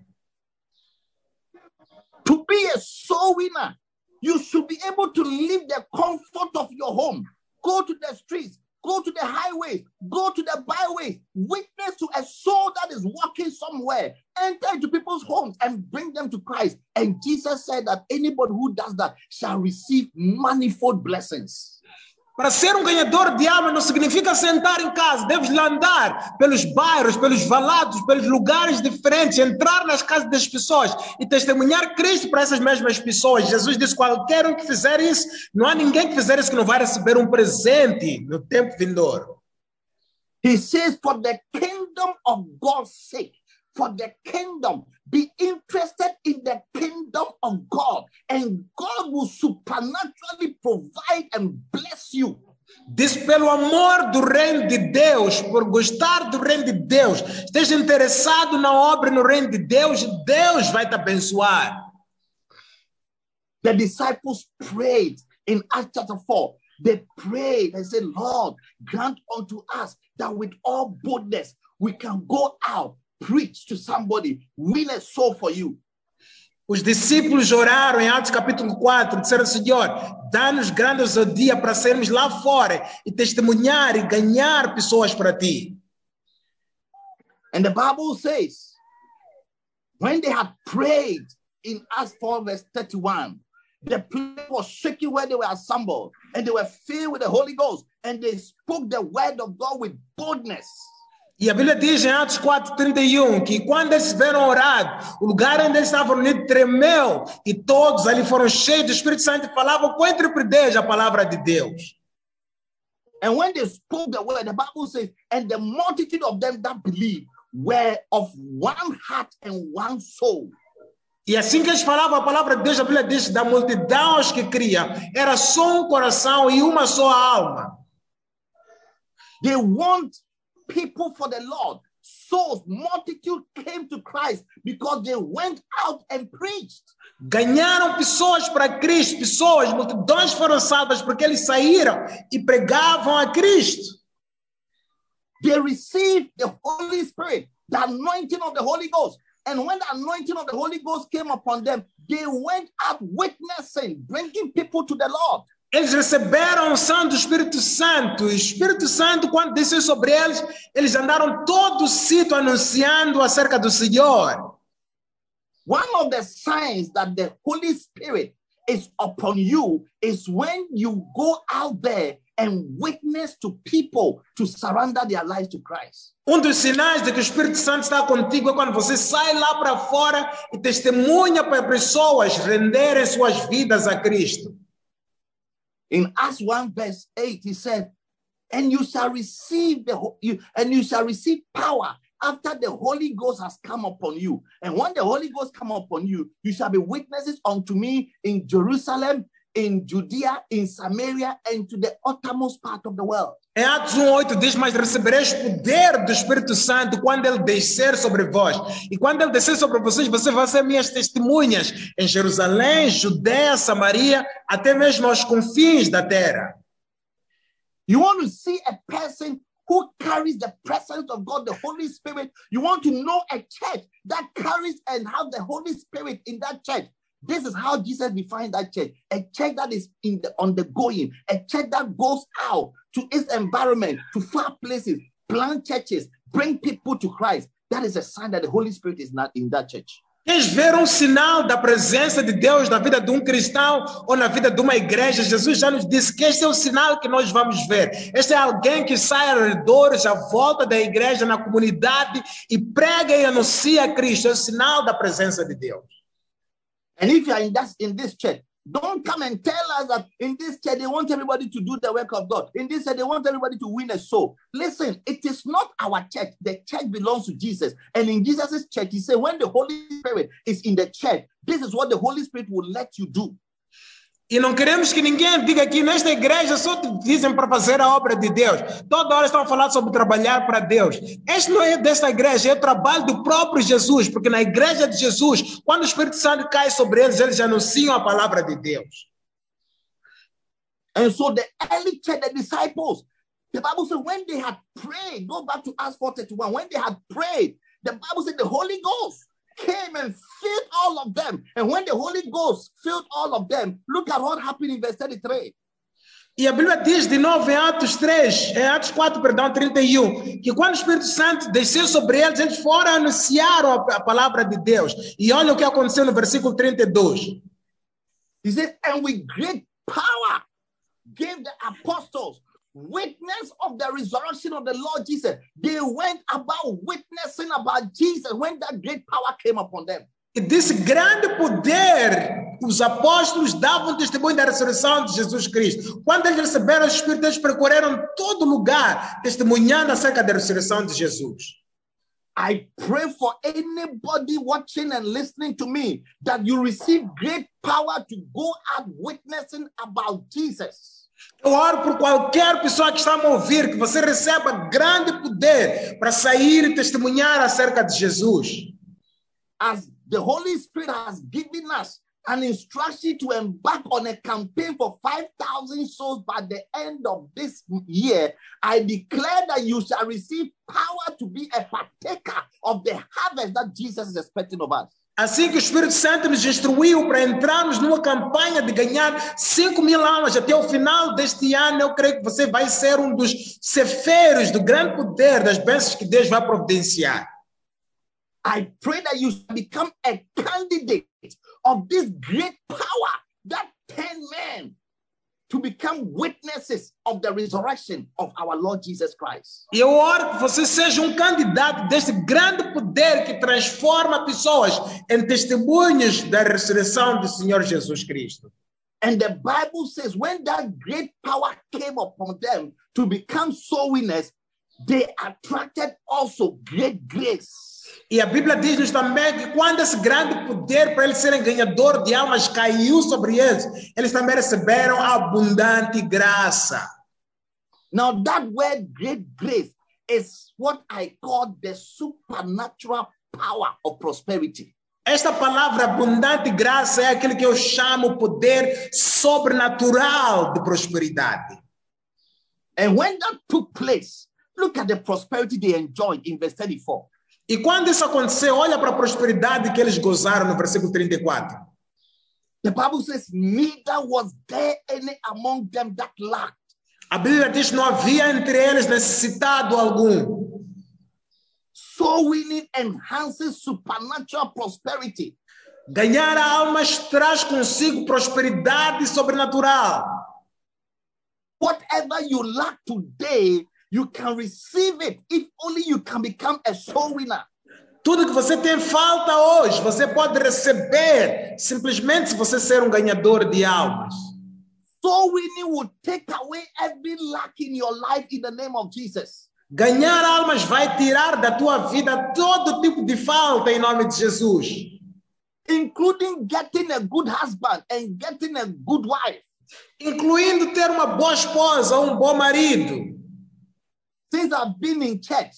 To be a soul winner, you should be able to leave the comfort of your home, go to the streets, go to the highways, go to the byways, witness to a soul that is walking somewhere, enter into people's homes and bring them to Christ. And Jesus said that anybody who does that shall receive manifold blessings. Para ser um ganhador de alma não significa sentar em casa, deves andar pelos bairros, pelos valados, pelos lugares diferentes, entrar nas casas das pessoas e testemunhar Cristo para essas mesmas pessoas. Jesus disse: qualquer um que fizer isso, não há ninguém que fizer isso que não vai receber um presente no tempo vindouro. He says, For the kingdom of God's sake, for the kingdom. Be interested in the kingdom of God, and God will supernaturally provide and bless you. Diz pelo amor do reino de Deus, por gostar do reino de Deus, esteja interessado na obra no reino de Deus, Deus vai te abençoar. The disciples prayed in Acts chapter 4. They prayed and said, Lord, grant unto us that with all boldness we can go out, preach to somebody, win a soul for you. Os discípulos oraram em Atos capítulo 4, disseram, Senhor, dá-nos grande ousadia para sairmos lá fora e testemunhar e ganhar pessoas para ti. And the Bible says, when they had prayed in Acts 4, verse 31, the place was shaking where they were assembled, and they were filled with the Holy Ghost, and they spoke the word of God with boldness. E a Bíblia diz em Atos 4:31 que quando eles tiveram orado, o lugar onde eles estavam reunidos tremeu e todos ali foram cheios do Espírito Santo e falavam com intrepidez a palavra de Deus. And when they spoke the word, the Bible says, and the multitude of them that believed were of one heart and one soul. E assim que eles falavam a palavra de Deus, a Bíblia diz da multidão aos que cria, era só um coração e uma só alma. They want people for the Lord. Souls, multitude came to Christ because they went out and preached. Ganharam pessoas para Cristo, pessoas, multidões foram salvas porque eles saíram e pregavam a Cristo. They received the Holy Spirit, the anointing of the Holy Ghost. And when the anointing of the Holy Ghost came upon them, they went out witnessing, bringing people to the Lord. Eles receberam a unção do Espírito Santo. O Espírito Santo, quando desceu sobre eles, eles andaram todo o sítio anunciando acerca do Senhor. One of the signs that the Holy Spirit is upon you is when you go out there and witness to people to surrender their lives to Christ. Um dos sinais de que o Espírito Santo está contigo é quando você sai lá para fora e testemunha para pessoas renderem suas vidas a Cristo. In Acts 1 verse 8, he said, and you shall receive the you and you shall receive power after the Holy Ghost has come upon you. And when the Holy Ghost come upon you, you shall be witnesses unto me in Jerusalem, in Judea, in Samaria, and to the uttermost part of the world. Em Atos 1,8 diz: Mas recebereis poder do Espírito Santo quando ele descer sobre vós. E quando ele descer sobre vocês, vocês vão ser minhas testemunhas em Jerusalém, Judéia, Samaria, até mesmo aos confins da terra. You want to see a person who carries the presence of God, the Holy Spirit. You want to know a church that carries and have the Holy Spirit in that church. This is how Jesus defined that church a church that is in the on the going, a church that goes out to its environment, to far places, plant churches, bring people to Christ. That is a sign that the Holy Spirit is not in that church. Queres ver um sinal da presença de Deus na vida de um cristão ou na vida de uma igreja? Jesus já nos disse que este é o sinal que nós vamos ver. Este é alguém que sai ao redor, à volta da igreja, na comunidade e prega e anuncia Cristo. É o sinal da presença de Deus. And if you are in that in this church, don't come and tell us that in this church they want everybody to do the work of God. In this church they want everybody to win a soul. Listen, it is not our church. The church belongs to Jesus. And in Jesus' church, he said, when the Holy Spirit is in the church, this is what the Holy Spirit will let you do. E não queremos que ninguém diga que nesta igreja só te dizem para fazer a obra de Deus. Toda hora estão a falar sobre trabalhar para Deus. Este não é desta igreja, é o trabalho do próprio Jesus, porque na igreja de Jesus, quando o Espírito Santo cai sobre eles, eles anunciam a palavra de Deus. And so the early church, the disciples, the Bible said when they had prayed, go back to Acts 4:31, when they had prayed, the Bible said the Holy Ghost came and filled all of them. And when the Holy Ghost filled all of them, look at what happened in verse 33. E a Bíblia diz de novo em Atos 3, em Atos 4, perdão, 31, que quando o Espírito Santo desceu sobre eles, eles foram anunciar a, a palavra de Deus. E olha o que aconteceu no versículo 32. He said, and with great power gave the apostles witness of the resurrection of the Lord Jesus. They went about witnessing about Jesus when that great power came upon them. Desse grande poder, os apóstolos davam testemunho da ressurreição de Jesus Cristo. Quando eles receberam o Espírito, eles percorreram todo lugar, testemunhando acerca da ressurreição de Jesus. I pray for anybody watching and listening to me that you receive great power to go out witnessing about Jesus. Eu oro por qualquer pessoa que está a me ouvir, que você receba grande poder para sair e testemunhar acerca de Jesus. As the Holy Spirit has given us an instruction to embark on a campaign for 5,000 souls by the end of this year, I declare that you shall receive power to be a partaker of the harvest that Jesus is expecting of us. Assim que o Espírito Santo nos instruiu para entrarmos numa campanha de ganhar 5 mil almas até o final deste ano, eu creio que você vai ser um dos cefeiros do grande poder das bênçãos que Deus vai providenciar. I pray that you shall become a candidate of this great power that 10 men to become witnesses of the resurrection of our Lord Jesus Christ. E eu oro que você seja um candidato deste grande poder que transforma pessoas em testemunhos da ressurreição do Senhor Jesus Cristo. And the Bible says, when that great power came upon them to become soul winners, they attracted also great grace. E a Bíblia diz-nos também que quando esse grande poder para eles serem ganhador de almas caiu sobre eles, eles também receberam abundante graça. Now, that word great grace is what I call the supernatural power of prosperity. Esta palavra abundante graça é aquilo que eu chamo poder sobrenatural de prosperidade. And when that took place, look at the prosperity they enjoyed in verse 34. E quando isso aconteceu, olha para a prosperidade que eles gozaram no versículo 34. The Bible says, Neither was there any among them that lacked. A Bíblia diz não havia entre eles necessitado algum. Soul winning enhances supernatural prosperity. Ganhar almas traz consigo prosperidade sobrenatural. Whatever you lack today, you can receive it if only you can become a soul winner. Tudo que você tem falta hoje, você pode receber simplesmente se você ser um ganhador de almas. Soul winning will take away every lack in your life in the name of Jesus. Ganhar almas vai tirar da tua vida todo tipo de falta em nome de Jesus, including getting a good husband and getting a good wife. incluindo ter uma boa esposa um bom marido. Since I've been in church,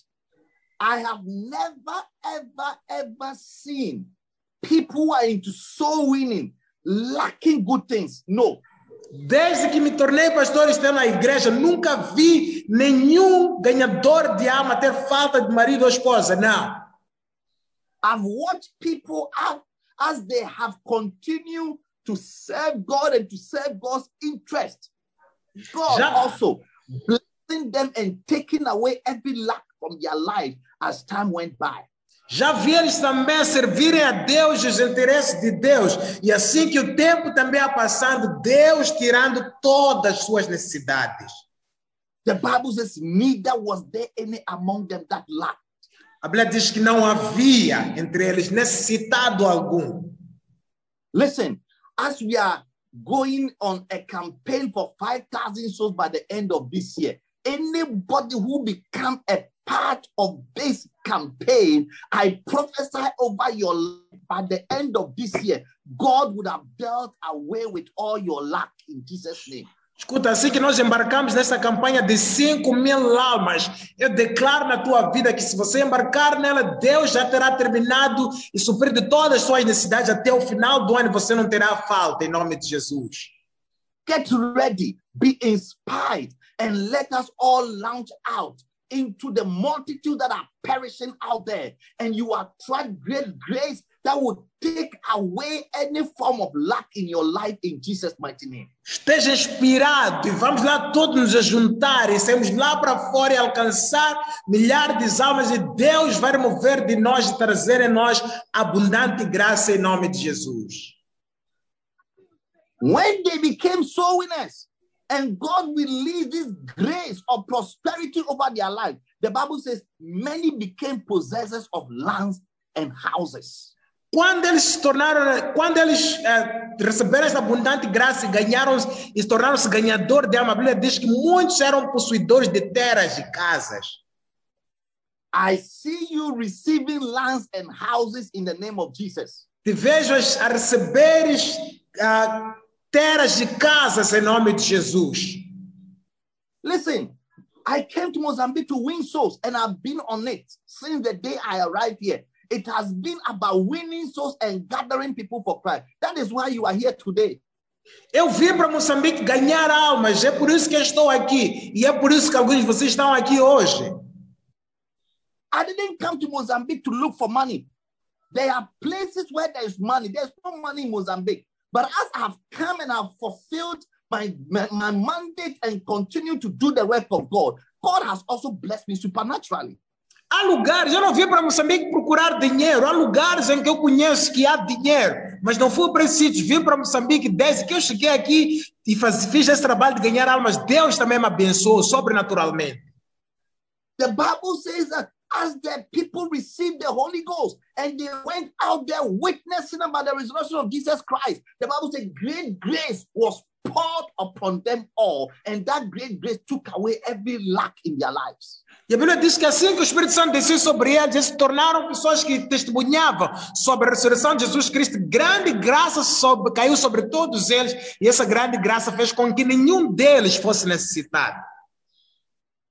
I have never, ever, ever seen people who are into soul winning lacking good things. No. Desde que me tornei pastor e estou na igreja, nunca vi nenhum ganhador de alma ter falta de marido ou esposa. Não. I've watched people as, as they have continued to serve God and to serve God's interest. God Ja- also blessing them and taking away every lack from their life as time went by. Já vi eles também servirem a Deus os interesses de Deus. E assim que o tempo também ia passando, Deus tirando todas as suas necessidades. The Bible says, neither was there any among them that lacked. A Bíblia diz que não havia entre eles necessitado algum. Listen, as we are going on a campaign for 5,000 souls by the end of this year, anybody who become a part of this campaign, I prophesy over your life by the end of this year, God would have dealt away with all your lack in Jesus' name. Escuta, assim que nós embarcamos nessa campanha de 5 mil almas, eu declaro na tua vida que se você embarcar nela, Deus já terá terminado e suprido todas as suas necessidades até o final do ano. Você não terá falta, em nome de Jesus. Get ready, be inspired, and let us all launch out into the multitude that are perishing out there. And you attract great grace that will take away any form of lack in your life in Jesus' mighty name. Esteja inspirado e vamos lá todos nos juntar e sairmos lá para fora e alcançar milhares de almas e Deus vai remover de nós e trazer em nós abundante graça em nome de Jesus. When they became soul winners and God released this grace of prosperity over their life, the Bible says many became possessors of lands and houses. Quando eles tornaram, quando eles eh, receberam essa abundante graça e ganharam e tornaram-se ganhador de alma, a Bíblia diz que muitos eram possuidores de terras e casas. I see you receiving lands and houses in the name of Jesus. Te vejo a receberes ah, terras e casas em nome de Jesus. Listen, I came to Mozambique to win souls, and I've been on it since the day I arrived here. It has been about winning souls and gathering people for Christ. That is why you are here today. Eu vim para Moçambique ganhar almas, é por isso que eu estou aqui. E é por isso que alguns de vocês estão aqui hoje. I didn't come to Mozambique to look for money. There are places where there is money. There's no money in Mozambique. But as I've come and I've fulfilled my, my, my mandate and continue to do the work of God, God has also blessed me supernaturally. Há lugares, eu não vim para Moçambique procurar dinheiro. Há lugares em que eu conheço que há dinheiro, mas não fui para esse sítio. Vim para Moçambique desde que eu cheguei aqui e faz, fiz esse trabalho de ganhar almas. Deus também me abençoou sobrenaturalmente. The Bible says that as the people received the Holy Ghost and they went out there witnessing about the resurrection of Jesus Christ, the Bible says great grace was poured upon them all, and that great grace took away every lack in their lives. E a Bíblia diz que assim que o Espírito Santo desceu sobre eles, eles se tornaram pessoas que testemunhavam sobre a ressurreição de Jesus Cristo. Grande graça sobre, caiu sobre todos eles, e essa grande graça fez com que nenhum deles fosse necessitado.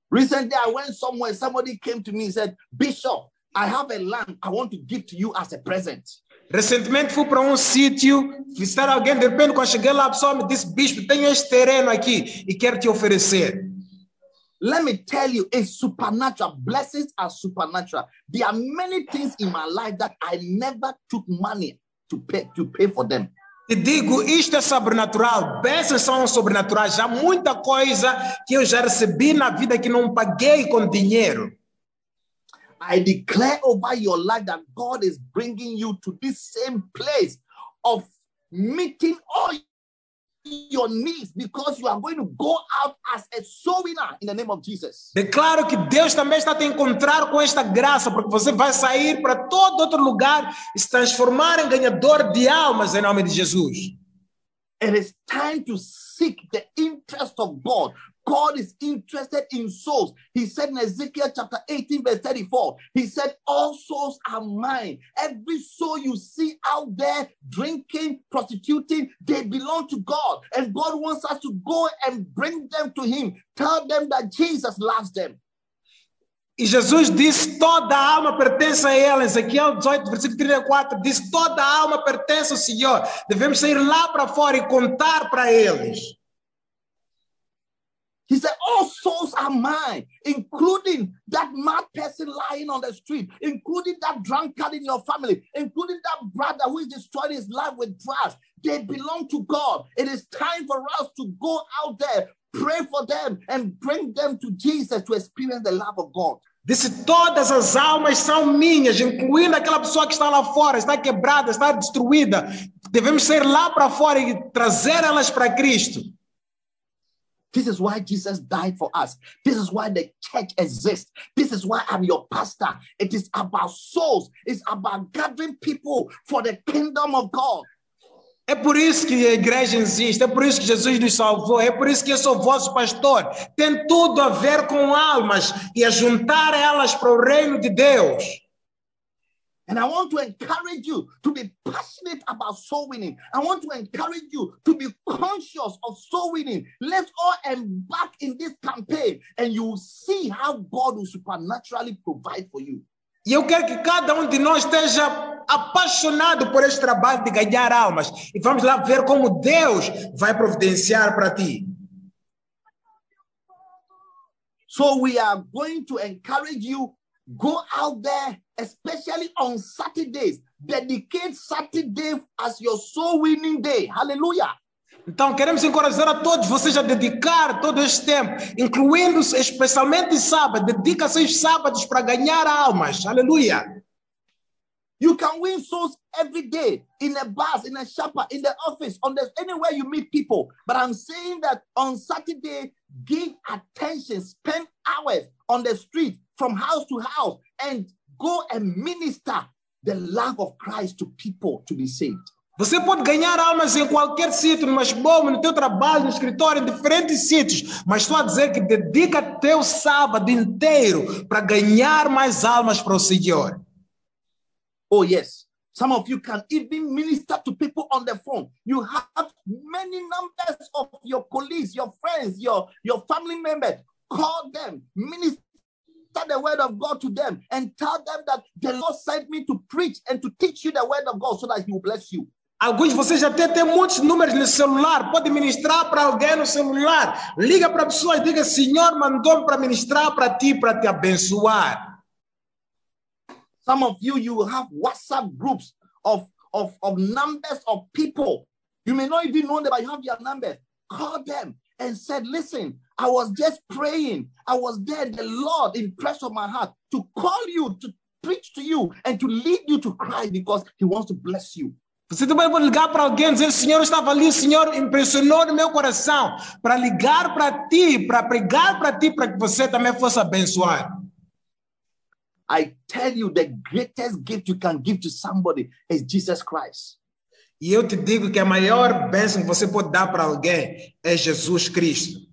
Recently, I went somewhere, somebody came to me and said, Bishop, I have a land I want to give to you as a present. Recentemente fui para um sítio visitar alguém, de repente, quando cheguei lá, a pessoa me disse: Bispo, tenho este terreno aqui e quero te oferecer. Let me tell you, it's supernatural. Blessings are supernatural. There are many things in my life that I never took money to pay to pay for them. Te digo, isto é sobrenatural, bênçãos são sobrenaturais. Há muita coisa que eu já recebi na vida que não paguei com dinheiro. I declare over your life that God is bringing you to this same place of meeting all your needs because you are going to go out as a soul winner in the name of Jesus. Declaro que Deus também está a te encontrar com esta graça, porque você vai sair para todo outro lugar e se transformar em ganhador de almas em nome de Jesus. It is time to seek the interest of God. God is interested in souls. He said in Ezekiel chapter 18, verse 34, He said, All souls are mine. Every soul you see out there drinking, prostituting, they belong to God. And God wants us to go and bring them to Him. Tell them that Jesus loves them. E Jesus disse: toda alma pertence a Ele. Ezequiel 18, versículo 34 diz: toda alma pertence ao Senhor. Devemos sair lá para fora e contar para eles. He said, All souls are mine, including that mad person lying on the street, including that drunkard in your family, including that brother who is destroying his life with drugs. They belong to God. It is time for us to go out there, pray for them, and bring them to Jesus to experience the love of God. Disse: todas as almas são minhas, incluindo aquela pessoa que está lá fora, está quebrada, está destruída. Devemos sair lá para fora e trazer elas para Cristo. This is why Jesus died for us. This is why the church exists. This is why I'm your pastor. It is about souls, it's about gathering people for the kingdom of God. É por isso que a igreja existe, é por isso que Jesus nos salvou, é por isso que eu sou vosso pastor. Tem tudo a ver com almas e a juntar elas para o reino de Deus. And I want to encourage you to be passionate about soul winning. I want to encourage you to be conscious of soul winning. Let's all embark in this campaign and you will see how God will supernaturally provide for you. E eu quero que cada um de nós esteja apaixonado por este trabalho de ganhar almas. E vamos lá ver como Deus vai providenciar para ti. So we are going to encourage you go out there, especially on Saturdays. Dedicate Saturday as your soul winning day. Hallelujah. Então, queremos encorajar a todos vocês a dedicar todo este tempo, incluindo especialmente sábado. Dedica seus sábados para ganhar almas. Aleluia. You can win souls every day in a bus, in a shop, in the office, on the anywhere you meet people. But I'm saying that on Saturday, give attention, spend hours on the street from house to house, and go and minister the love of Christ to people to be saved. Você pode ganhar almas em qualquer sítio, no masbom, no teu trabalho, no escritório, em diferentes sítios. Mas estou a dizer que dedica teu sábado inteiro para ganhar mais almas para o Senhor. Oh, yes. Some of you can even minister to people on the phone. You have many numbers of your colleagues, your friends, your, your family members. Call them, minister the word of God to them, and tell them that the Lord sent me to preach and to teach you the word of God so that He will bless you. Alguns de vocês já têm, muitos números no celular, pode ministrar para alguém no celular. Liga para pessoas, diga: Senhor mandou-me para ministrar para ti, para te abençoar. Some of you, you have WhatsApp groups of, of, of numbers of people. You may not even know them, but you have their numbers. Call them and said, Listen, I was just praying. I was there. The Lord impressed on my heart to call you, to preach to you, and to lead you to Christ because He wants to bless you. Você também pode ligar para alguém e dizer: Senhor, eu estava ali, o Senhor impressionou no meu coração para ligar para ti, para pregar para ti, para que você também fosse abençoado. I tell you, the greatest gift you can give to somebody is Jesus Christ. E eu te digo que a maior bênção que você pode dar para alguém é Jesus Cristo.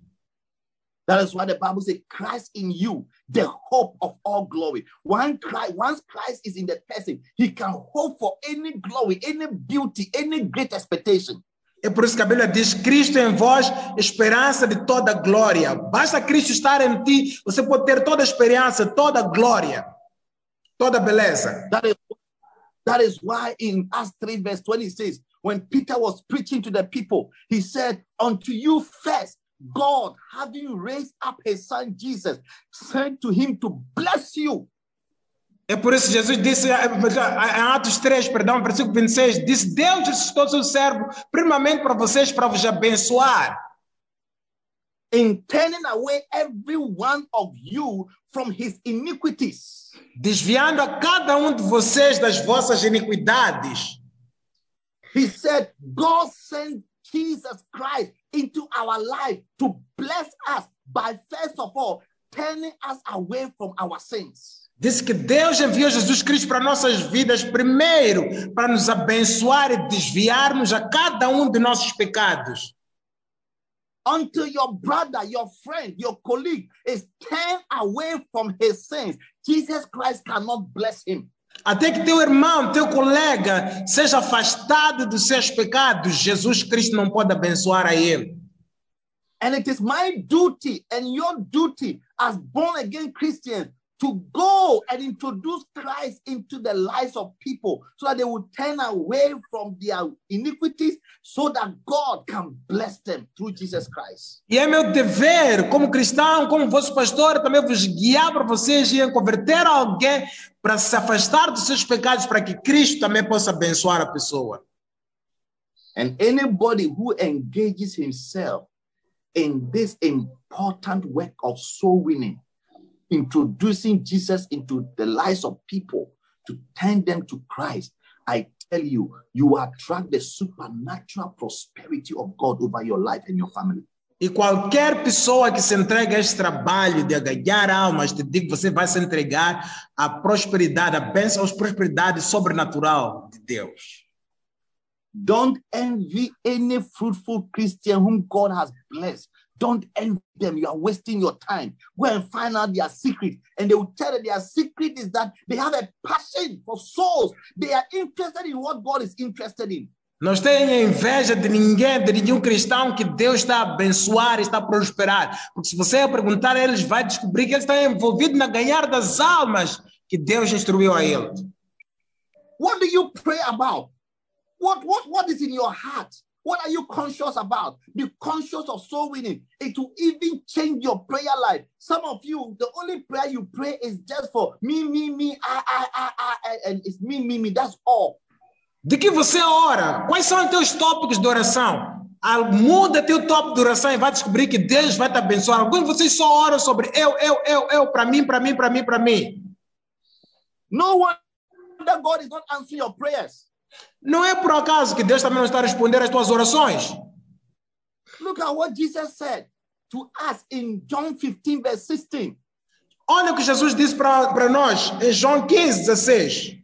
That is why the Bible says, Christ in you, the hope of all glory. One Christ, once Christ is in the person, he can hope for any glory, any beauty, any great expectation. É por isso que a Bíblia diz: Cristo em vós, esperança de toda glória. Basta Cristo estar em ti, você pode ter toda a esperança, toda a glória, toda a beleza. That is, that is why in Acts 3, verse 26, when Peter was preaching to the people, he said, Unto you first, God, having raised up his son Jesus, sent to him to bless you. É por isso que Jesus disse eh, em Atos 3, perdão, versículo 26, disse: Deus ressuscitou seu servo, primamente para vocês, para vos abençoar. In turning away every one of you from his iniquities. Desviando a cada um de vocês das vossas iniquidades. He said, God sent Jesus Christ into our life to bless us by first of all turning us away from our sins. Disse que Deus enviou Jesus Cristo para nossas vidas primeiro para nos abençoar e desviar-nos a cada um de nossos pecados. Until your brother, your friend, your colleague is turned away from his sins, Jesus Christ cannot bless him. Até que teu irmão, teu colega seja afastado dos seus pecados, Jesus Cristo não pode abençoar a ele. And it is my duty and your duty as born again Christians to go and introduce Christ into the lives of people so that they will turn away from their iniquities so that God can bless them through Jesus Christ. E é meu dever, como cristão, como vosso pastor, também vos guiar para vocês e converter alguém para se afastar dos seus pecados, para que Cristo também possa abençoar a pessoa. And anybody who engages himself in this important work of soul winning, introducing Jesus into the lives of people to turn them to Christ, I tell you, you attract the supernatural prosperity of God over your life and your family. E qualquer pessoa que se entrega a este trabalho de ganhar almas, te digo, você vai se entregar à prosperidade, à bênção, à prosperidade sobrenatural de Deus. Don't envy any fruitful Christian whom God has blessed. Don't envy them. You are wasting your time. Go and find out their secret. And they will tell you their secret is that they have a passion for souls. They are interested in what God is interested in. Não tenha inveja de ninguém, de nenhum cristão que Deus está a abençoar e está a prosperar. Porque se você perguntar a eles, vai descobrir que eles estão envolvidos na ganhar das almas que Deus instruiu a eles. What do you pray about? What, what, what is in your heart? What are you conscious about? Be conscious of soul winning. It will even change your prayer life. Some of you, the only prayer you pray is just for me, me, me, I, I, I, I, and it's me, me, me. That's all. De que você ora? Quais são os teus tópicos de oração? Ah, Muda teu tópico de oração e vai descobrir que Deus vai te abençoar. Alguns de vocês só oram sobre eu, eu, eu, eu, para mim, para mim, para mim, para mim. No wonder God is not answering your prayers. Não é por acaso que Deus também não está a responder às tuas orações. Look at what Jesus said to us in John 15, verse 16. Olha o que Jesus disse para para nós em João 15, 16.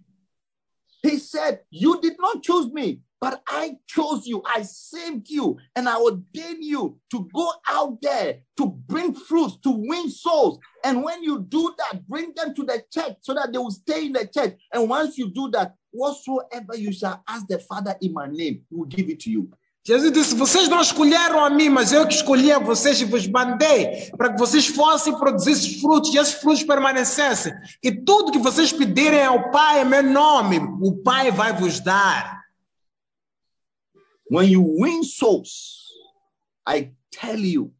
He said, You did not choose me, But I chose you, I saved you, and I ordained you to go out there to bring fruits, to win souls. And when you do that, bring them to the church so that they will stay in the church. And once you do that, whatsoever you shall ask the Father in my name, he will give it to you. Jesus disse: Vocês não escolheram a mim, mas eu que escolhi a vocês e vos mandei para que vocês fossem produzir frutos e esses frutos permanecessem. E tudo que vocês pedirem ao Pai em meu nome, o Pai vai vos dar. When you win souls, I tell you,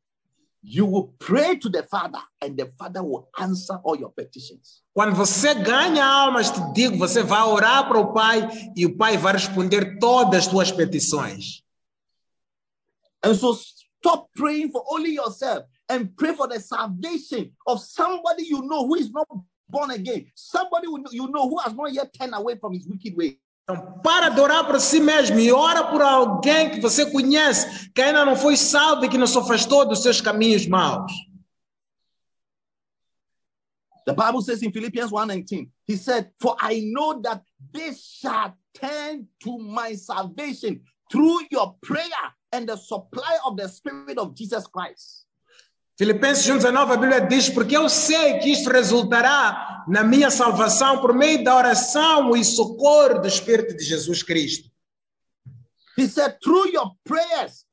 you will pray to the Father, and the Father will answer all your petitions. Quando você ganha almas, te digo, você vai orar para o Pai e o Pai vai responder todas as tuas petições. And so stop praying for only yourself and pray for the salvation of somebody you know who is not born again, somebody you know who has not yet turned away from his wicked way. Então, para de orar por si mesmo e ora por alguém que você conhece, que ainda não foi salvo e que não se afastou dos seus caminhos maus. The Bible says in Philippians 1:19, he said, For I know that this shall turn to my salvation through your prayer and the supply of the Spirit of Jesus Christ. Filipenses 1,19, a Bíblia diz: Porque eu sei que isto resultará na minha salvação por meio da oração e socorro do Espírito de Jesus Cristo. He said, Through your prayers,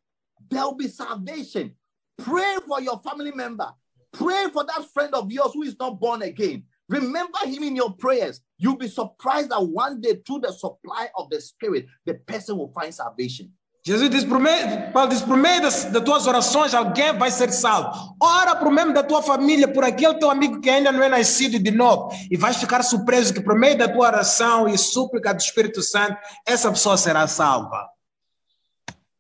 there will be salvation. Pray for your family member. Pray for that friend of yours who is not born again. Remember him in your prayers. You'll be surprised that one day, through the supply of the Spirit, the person will find salvation. Jesus diz, por meio, Paulo diz, por meio das, das tuas orações, alguém vai ser salvo. Ora por meio da tua família, por aquele teu amigo que ainda não é nascido de novo. E vais ficar surpreso que por meio da tua oração e súplica do Espírito Santo, essa pessoa será salva.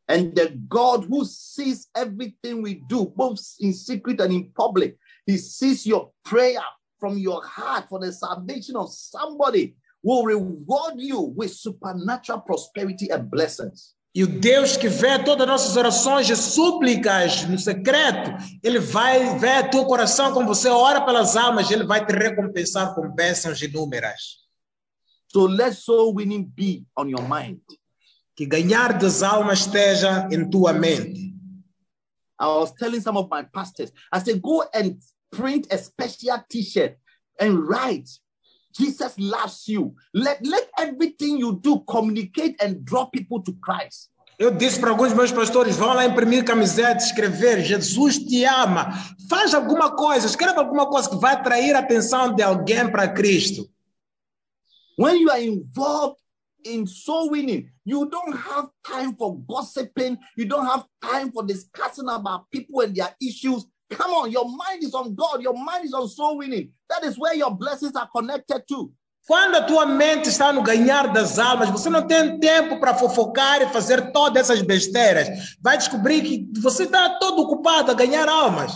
And the God who sees everything we do, both in secret and in public, He sees your prayer from your heart for the salvation of somebody, will reward you with supernatural prosperity and blessings. E o Deus que vê todas as nossas orações e súplicas no secreto, Ele vai ver teu coração como você ora pelas almas, Ele vai te recompensar com bênçãos inúmeras. So let soul winning be on your mind. Que ganhar das almas esteja em tua mente. I was telling some of my pastors, I said, go and print a special t-shirt and write, Jesus loves you. Let, let everything you do communicate and draw people to Christ. Eu disse para alguns meus pastores: vão lá imprimir camiseta, escrever, Jesus te ama. Faz alguma coisa, escreva alguma coisa que vai atrair a atenção de alguém para Cristo. When you are involved in soul winning, you don't have time for gossiping. You don't have time for discussing about people and their issues. Come on, your mind is on God. Your mind is on soul winning. That is where your blessings are connected to. Quando a tua mente está no ganhar das almas, você não tem tempo para fofocar e fazer todas essas besteiras. Vai descobrir que você está todo ocupado a ganhar almas.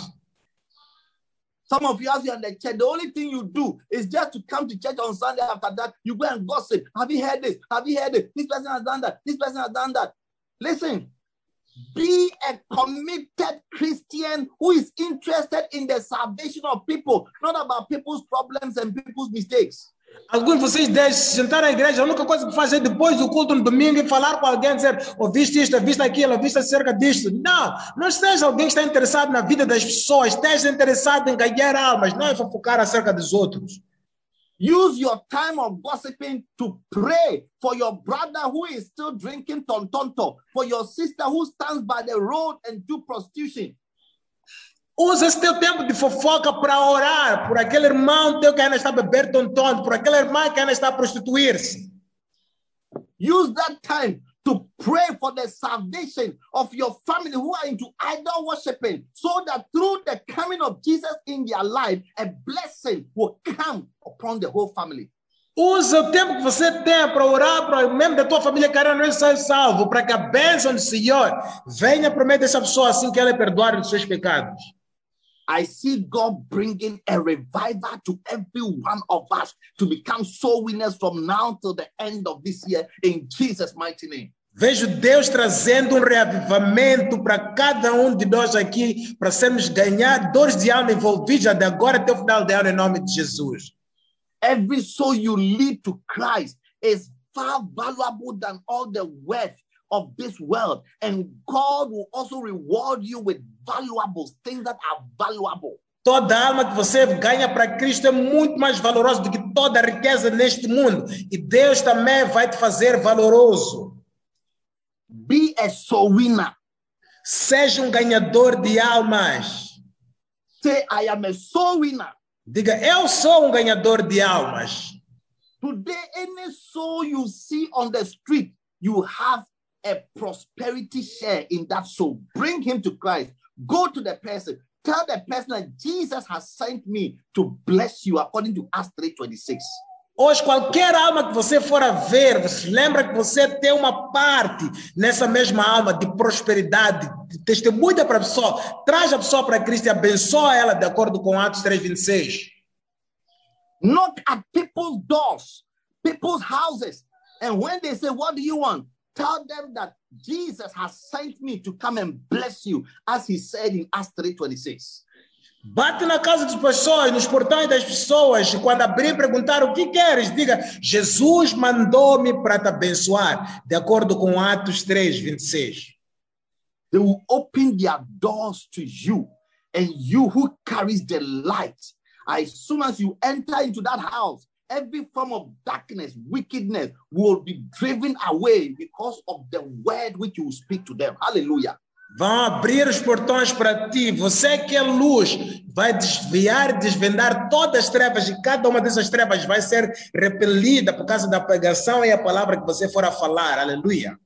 Some of you, as you're in the church, the only thing you do is just to come to church on Sunday. After that, you go and gossip. Have you heard this? Have you heard it? This person has done that. This person has done that. Listen, be a committed Christian who is interested in the salvation of people, not about people's problems and people's mistakes. Alguns de vocês devem se sentar na igreja, a única coisa que fazem depois do culto no domingo é falar com alguém, dizer, ouviste isto, ouviste aquilo, ouviste acerca disto. Não, não seja alguém que está interessado na vida das pessoas, esteja interessado em ganhar almas, não é fofocar acerca dos outros. Use your time of gossiping to pray for your brother who is still drinking tontonto, for your sister who stands by the road and do prostitution. Usa esse teu tempo de fofoca para orar por aquele irmão teu que ainda está a beber tontonto, por aquela irmã que ainda está a prostituir-se. Use that time to pray for the salvation of your family who are into idol worshiping, so that through the coming of Jesus in their life, a blessing will come upon the whole family. O tempo que você tem para orar para o membro da tua família que ainda não é salvo, para que a bênção do Senhor venha por meio dessa pessoa assim que ela é perdoada dos seus pecados. I see God bringing a revival to every one of us to become soul winners from now till the end of this year in Jesus' mighty name. Vejo Deus trazendo um reavivamento para cada um de nós aqui, para sermos ganhadores de alma envolvidos de agora até o final do ano, em nome de Jesus. Every soul you lead to Christ is far valuable than all the wealth of this world. And God will also reward you with valuable things that are valuable. Toda alma que você ganha para Cristo é muito mais valorosa do que toda riqueza neste mundo. E Deus também vai te fazer valoroso. Be a soul winner. Seja um ganhador de almas. Say, I am a soul winner. Diga, eu sou um ganhador de almas. Today, any soul you see on the street, you have a prosperity share in that soul. Bring him to Christ. Go to the person. Tell the person that Jesus has sent me to bless you according to Acts 3:26. Hoje, qualquer alma que você for a ver, você lembra que você tem uma parte nessa mesma alma de prosperidade, de testemunha para a pessoa, traz a pessoa para Cristo e abençoa ela de acordo com Atos 3,26. Knock at people's doors, people's houses. And when they say, What do you want? Tell them that Jesus has sent me to come and bless you, as he said in Acts 3:26. Bate na casa das pessoas, nos portões das pessoas, e quando abrir perguntar o que queres, diga: Jesus mandou-me para te abençoar, de acordo com Atos 3, 26. They will open their doors to you, and you who carries the light, as soon as you enter into that house, every form of darkness, wickedness will be driven away because of the word which you speak to them. Hallelujah. Vão abrir os portões para ti. Você que é luz, vai desviar desvendar todas as trevas, e cada uma dessas trevas vai ser repelida por causa da pregação e a palavra que você for a falar. Aleluia.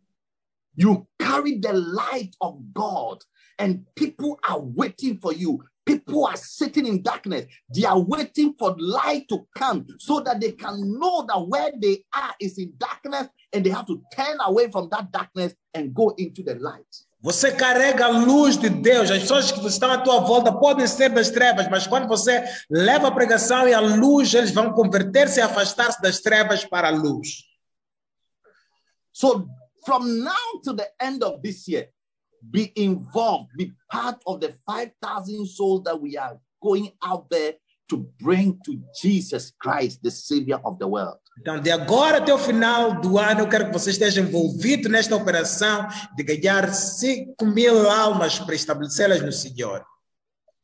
You carry the light of God, and people are waiting for you. People are sitting in darkness. They are waiting for light to come so that they can know that where they are is in darkness and they have to turn away from that darkness and go into the light. Você carrega a luz de Deus. As pessoas que estão à tua volta podem ser das trevas, mas quando você leva a pregação e a luz, eles vão converter-se e afastar-se das trevas para a luz. So from now to the end of this year, be involved, be part of the 5,000 souls that we are going out there to bring to Jesus Christ, the Savior of the world. Então, de agora até o final do ano, eu quero que você esteja envolvido nesta operação de ganhar 5 mil almas para estabelecê-las no Senhor.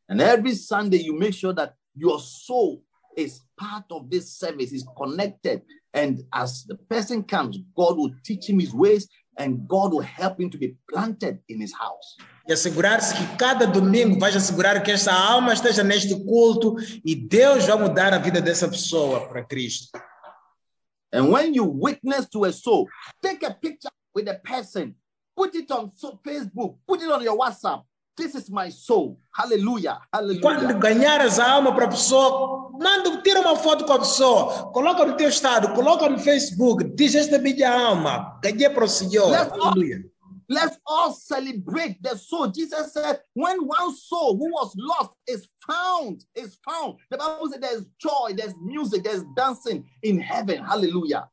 And every Sunday, you make sure that your soul is part of this service, is connected. And as the person comes, God will teach him his ways and God will help him to be planted in his house. E assegurar-se que cada domingo vais assegurar que esta alma esteja neste culto e Deus vai mudar a vida dessa pessoa para Cristo. And when you witness to a soul, take a picture with the person, put it on Facebook, put it on your WhatsApp. This is my soul. Hallelujah. Quando Hallelujah. ganhares a alma para a pessoa, manda, tira uma foto com a pessoa, coloca no teu estado, coloca no Facebook, diz esta minha alma, ganhei para o Senhor. Let's all- Let's all celebrate the soul. Jesus said, when one soul who was lost is found, is found. The Bible said there's joy, there's music, there's dancing in heaven. Hallelujah.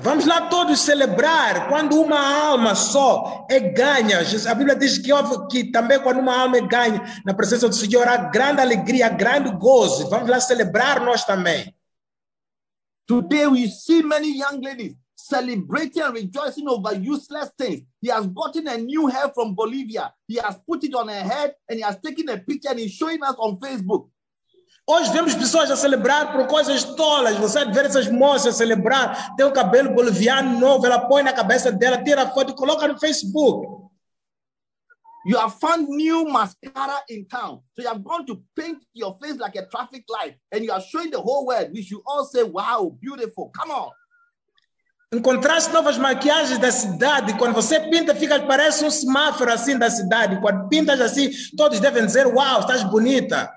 Vamos lá todos celebrar quando uma alma só é ganha. A Bíblia diz que, que também quando uma alma é ganha na presença do Senhor, há grande alegria, grande gozo. Vamos lá celebrar nós também. Today we see many young ladies celebrating and rejoicing over useless things. He has gotten a new hair from Bolivia. He has put it on her head and he has taken a picture and he's showing us on Facebook. Hoje vemos pessoas a celebrar por coisas tolas. Você vê essas moças celebrar, tem um cabelo boliviano novo, ela põe na cabeça dela, tira a foto e coloca no Facebook. You have found new mascara in town. So you have gone to paint your face like a traffic light and you are showing the whole world. We should all say, wow, beautiful. Come on. Encontraste novas maquiagens da cidade. Quando você pinta, fica parece um semáforo assim da cidade. Quando pintas assim, todos devem dizer: Uau, estás bonita.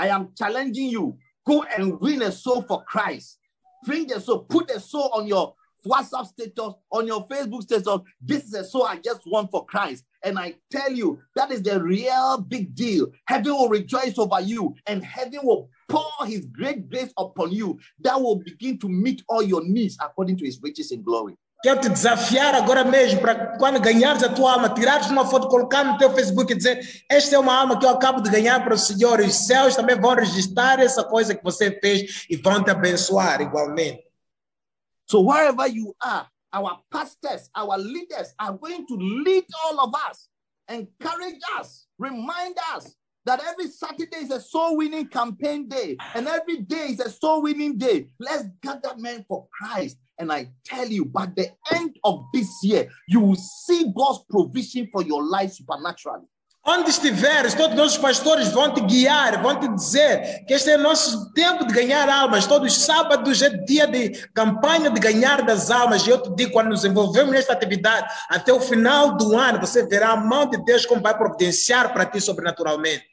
I am challenging you. Go and win a soul for Christ. Bring the soul, put the soul on your WhatsApp status, on your Facebook status. This is a soul I just want for Christ. And I tell you, that is the real big deal. Heaven will rejoice over you, and heaven will pour his great grace upon you that will begin to meet all your needs according to his riches in glory. Quero te desafiar agora mesmo para quando ganhares a tua alma, tirares uma foto, colocar no teu Facebook e dizer: Esta é uma alma que eu acabo de ganhar para o Senhor. Os céus também vão registrar essa coisa que você fez e vão te abençoar igualmente. So wherever you are, our pastors, our leaders are going to lead all of us, encourage us, remind us that every Saturday is a soul winning campaign day, and every day is a soul winning day. Let's gather men for Christ. And I tell you, by the end of this year, you will see God's provision for your life supernaturally. Onde estiveres, todos os nossos pastores vão te guiar, vão te dizer que este é nosso tempo de ganhar almas. Todos os sábados é dia de campanha de ganhar das almas. E eu te digo, quando nos envolvemos nesta atividade, até o final do ano, você verá a mão de Deus como vai providenciar para ti sobrenaturalmente.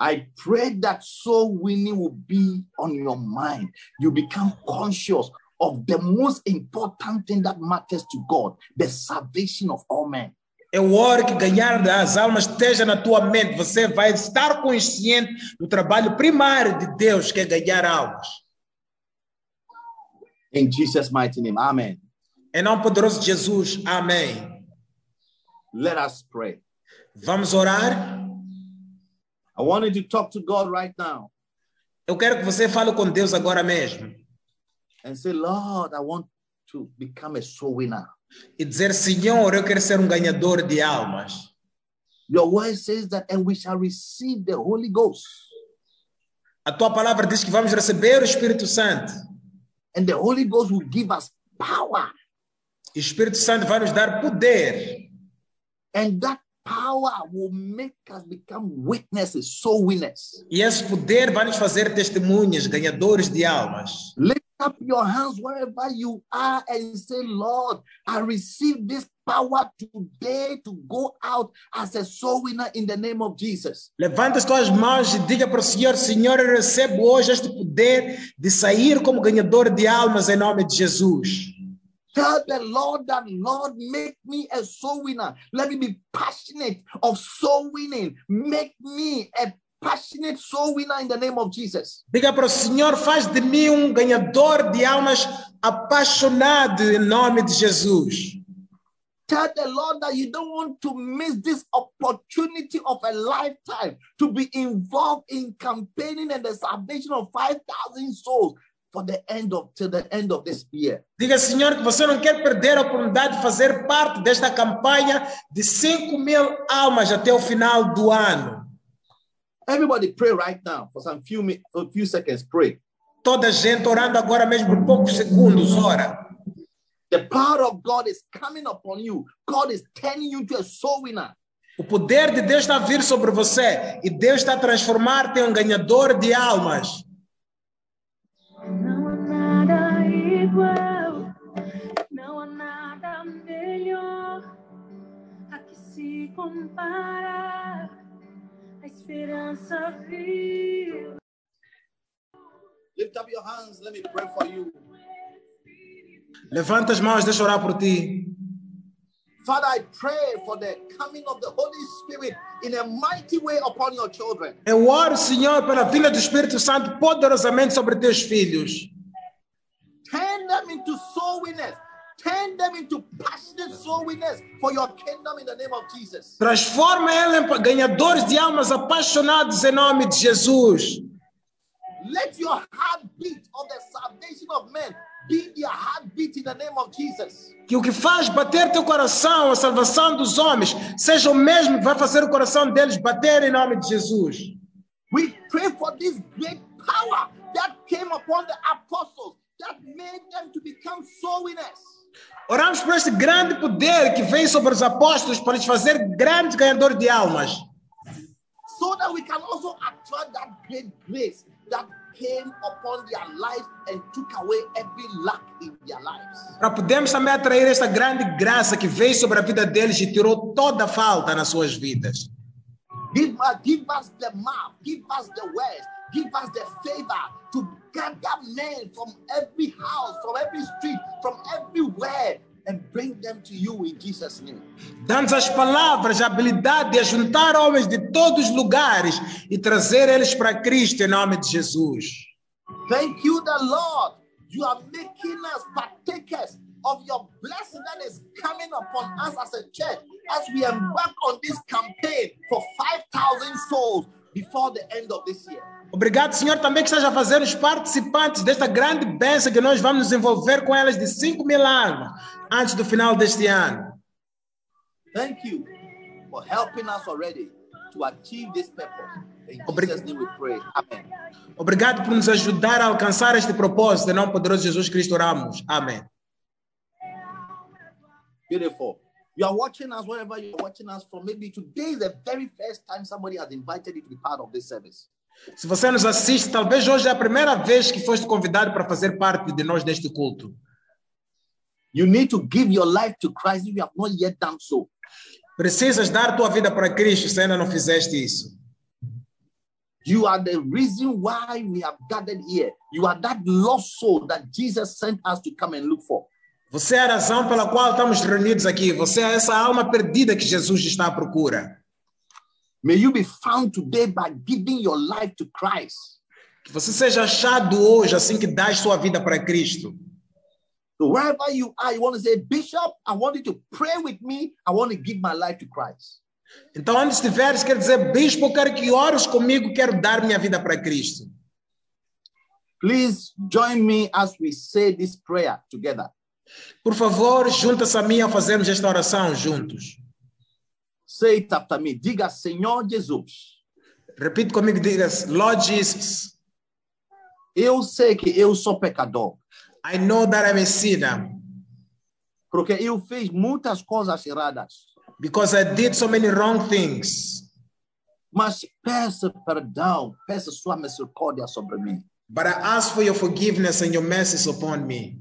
I pray that soul winning will be on your mind. You become conscious of the most important thing that matters to God the salvation of all men. Eu oro que ganhar das almas esteja na tua mente. Você vai estar consciente do trabalho primário de Deus, que é ganhar almas. In Jesus' mighty name, Amen. Em nome poderoso de Jesus, amém. Let us pray. Vamos orar? I want you to talk to God right now Eu quero que você fale com Deus agora mesmo. and say, Lord, I want to become a soul winner. E dizer, Senhor, eu quero ser um ganhador de almas. Your word says that, and we shall receive the Holy Ghost. A tua palavra diz que vamos receber o Espírito Santo. And the Holy Ghost will give us power. E o Espírito Santo vai nos dar poder. And that power will make us become witnesses, soul winners. E esse poder vai nos fazer testemunhas, ganhadores de almas. Lift up your hands wherever you are and say, Lord, I receive this power today to go out as a soul winner in the name of Jesus. Levanta as tuas mãos e diga para o Senhor, Senhor, eu recebo hoje este poder de sair como ganhador de almas em nome de Jesus. Tell the Lord that, Lord, make me a soul winner. Let me be passionate of soul winning. Make me a passionate soul winner in the name of Jesus. Diga para o Senhor, faz de mim um ganhador de almas apaixonado em nome de Jesus. Tell the Lord that you don't want to miss this opportunity of a lifetime to be involved in campaigning and the salvation of 5,000 souls for the end of till the end of this year. Diga, Senhor, que você não quer perder a oportunidade de fazer parte desta campanha de 5 mil almas até o final do ano. Everybody pray right now for some few for few seconds. Pray. Toda gente orando agora mesmo por poucos segundos, ora. The power of God is coming upon you. God is turning you into a soul winner. O poder de Deus está a vir sobre você e Deus está a transformar-te em um ganhador de almas. Igual, não há nada melhor a que se compara. A esperança viva. Lift up your hands. Let me pray for you. Levanta as mãos, deixa eu orar por ti. Father, I pray for the coming of the Holy Spirit in a mighty way upon your children. Eu oro, Senhor, pela vinda do Espírito Santo poderosamente sobre teus filhos. Turn them into soul winners. Turn them into passionate soul winners for your kingdom in the name of Jesus. Transforma ele em ganhadores de almas apaixonados em nome de Jesus. Let your heartbeat of the salvation of men be their heartbeat in the name of Jesus. Que o que faz bater teu coração, a salvação dos homens, seja o mesmo que vai fazer o coração deles bater em nome de Jesus. We pray for this great power that came upon the apostles that made them to become soul winners. Oramos por este grande poder que veio sobre os apóstolos para lhes fazer grandes ganhadores de almas. so that we can also attract that great grace that came upon their lives and took away every lack in their lives. Para podermos também atrair esta grande graça que veio sobre a vida deles e tirou toda a falta nas suas vidas. Give, uh, give us the mouth, give us the words, give us the favor to gather men from every house, from every street, from everywhere, and bring them to you in Jesus' name. Dá-nos as palavras, a habilidade de juntar homens de todos os lugares e trazer eles para Cristo em nome de Jesus. Thank you, the Lord. You are making us partakers of your blessing that is coming upon us as a church as we embark on this campaign for 5,000 souls before the end of this year. Obrigado, Senhor, também que esteja a fazer os participantes desta grande bênção que nós vamos nos envolver com elas de 5 mil almas antes do final deste ano. Thank you for helping us already to achieve this purpose. In Obrig- Jesus' name we pray. Amen. Obrigado por nos ajudar a alcançar este propósito, em nome poderoso de Jesus Cristo oramos. Amém. Beautiful. You are watching us wherever you're watching us from. Maybe today is the very first time somebody has invited you to be part of this service. Se você nos assiste, talvez hoje é a primeira vez que foste convidado para fazer parte de nós neste culto. You need to give your life to Christ if you have not yet done so. Precisas dar tua vida para Cristo se ainda não fizeste isso. You are the reason why we have gathered here. You are that lost soul that Jesus sent us to come and look for. Você é a razão pela qual estamos reunidos aqui. Você é essa alma perdida que Jesus está à procura. May you be found today by giving your life to Christ. Que você seja achado hoje assim que dás sua vida para Cristo. So wherever you are, you want to say, Bishop, I want you to pray with me. I want to give my life to Christ. Então, onde estiveres, quer dizer, bispo, eu quero que ores comigo, quero dar minha vida para Cristo. Please join me as we say this prayer together. Por favor, junta-se a mim a fazermos esta oração juntos. Say it after me. Diga, Senhor Jesus, Repite comigo, diga Lord Jesus, eu sei que eu sou pecador, I know that I'm a sinner porque eu fiz muitas coisas erradas, because I did so many wrong things. mas peço perdão, peço sua misericórdia sobre mim. But I ask for your forgiveness and your mercies upon me.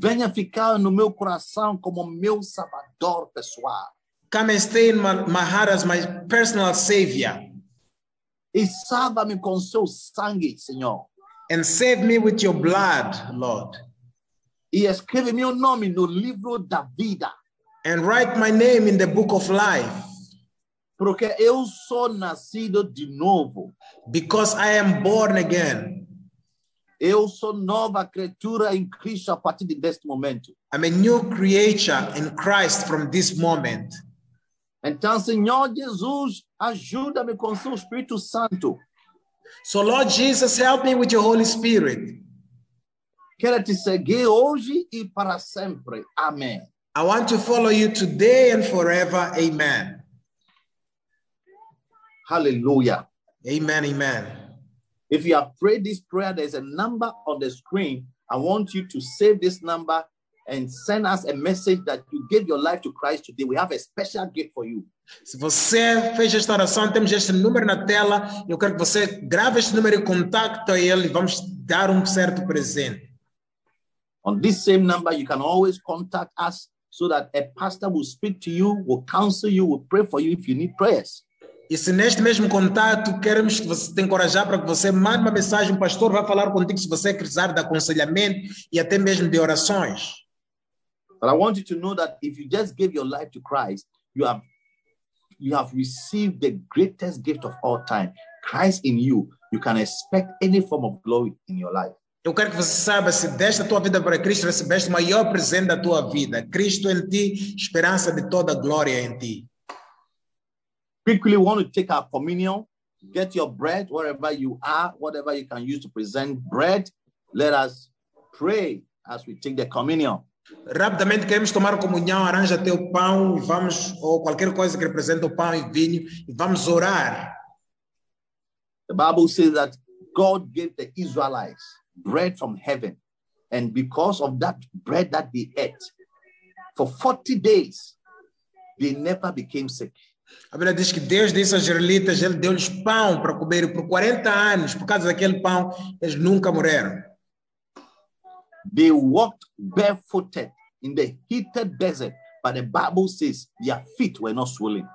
Venha ficar no meu coração como meu salvador pessoal. Come and stay in my, my heart as my personal savior E salva-me com seu sangue, Senhor. and save me with your blood, Lord. E escreve meu nome no livro da vida, And write my name in the book of life porque eu sou nascido de novo. because I am born again. Eu sou nova criatura em Cristo a partir deste momento. I'm a new creature in Christ from this moment. Então, Senhor Jesus, ajuda-me com seu Espírito Santo. So, Lord Jesus, help me with your Holy Spirit. Quero te seguir hoje e para sempre. Amém. I want to follow you today and forever. Amen. Hallelujah. Amen. Amen. If you have prayed this prayer, there's a number on the screen. I want you to save this number and send us a message that you gave your life to Christ today. We have a special gift for you. Se você fez esta oração, temos este número na tela. Eu quero que você grave este número e contacte ele e vamos dar um certo presente. On this same number, you can always contact us so that a pastor will speak to you, will counsel you, will pray for you if you need prayers. E se neste mesmo contato queremos que você te encorajar para que você mande uma mensagem, o pastor vai falar contigo se você precisar de aconselhamento e até mesmo de orações. But I want you to know that if you just give your life to Christ, you have you have received the greatest gift of all time. Christ in you. You can expect any form of glory in your life. Eu quero que você saiba, se deste a tua vida para Cristo, recebeste o maior presente da tua vida. Cristo em ti, esperança de toda glória em ti. Quickly, want to take our communion. Get your bread wherever you are, whatever you can use to present bread. Let us pray as we take the communion. Rapidamente queremos tomar comunhão, arranja teu pão e vamos, ou qualquer coisa que represente o pão e vinho, e vamos orar. The Bible says that God gave the Israelites bread from heaven. And because of that bread that they ate, for 40 days, they never became sick. A Bíblia diz que Deus disse aos israelitas, Ele deu-lhes pão para comer, e por 40 anos, por causa daquele pão, eles nunca morreram. They walked barefooted in the heated desert, but the Bible says their feet were not swollen.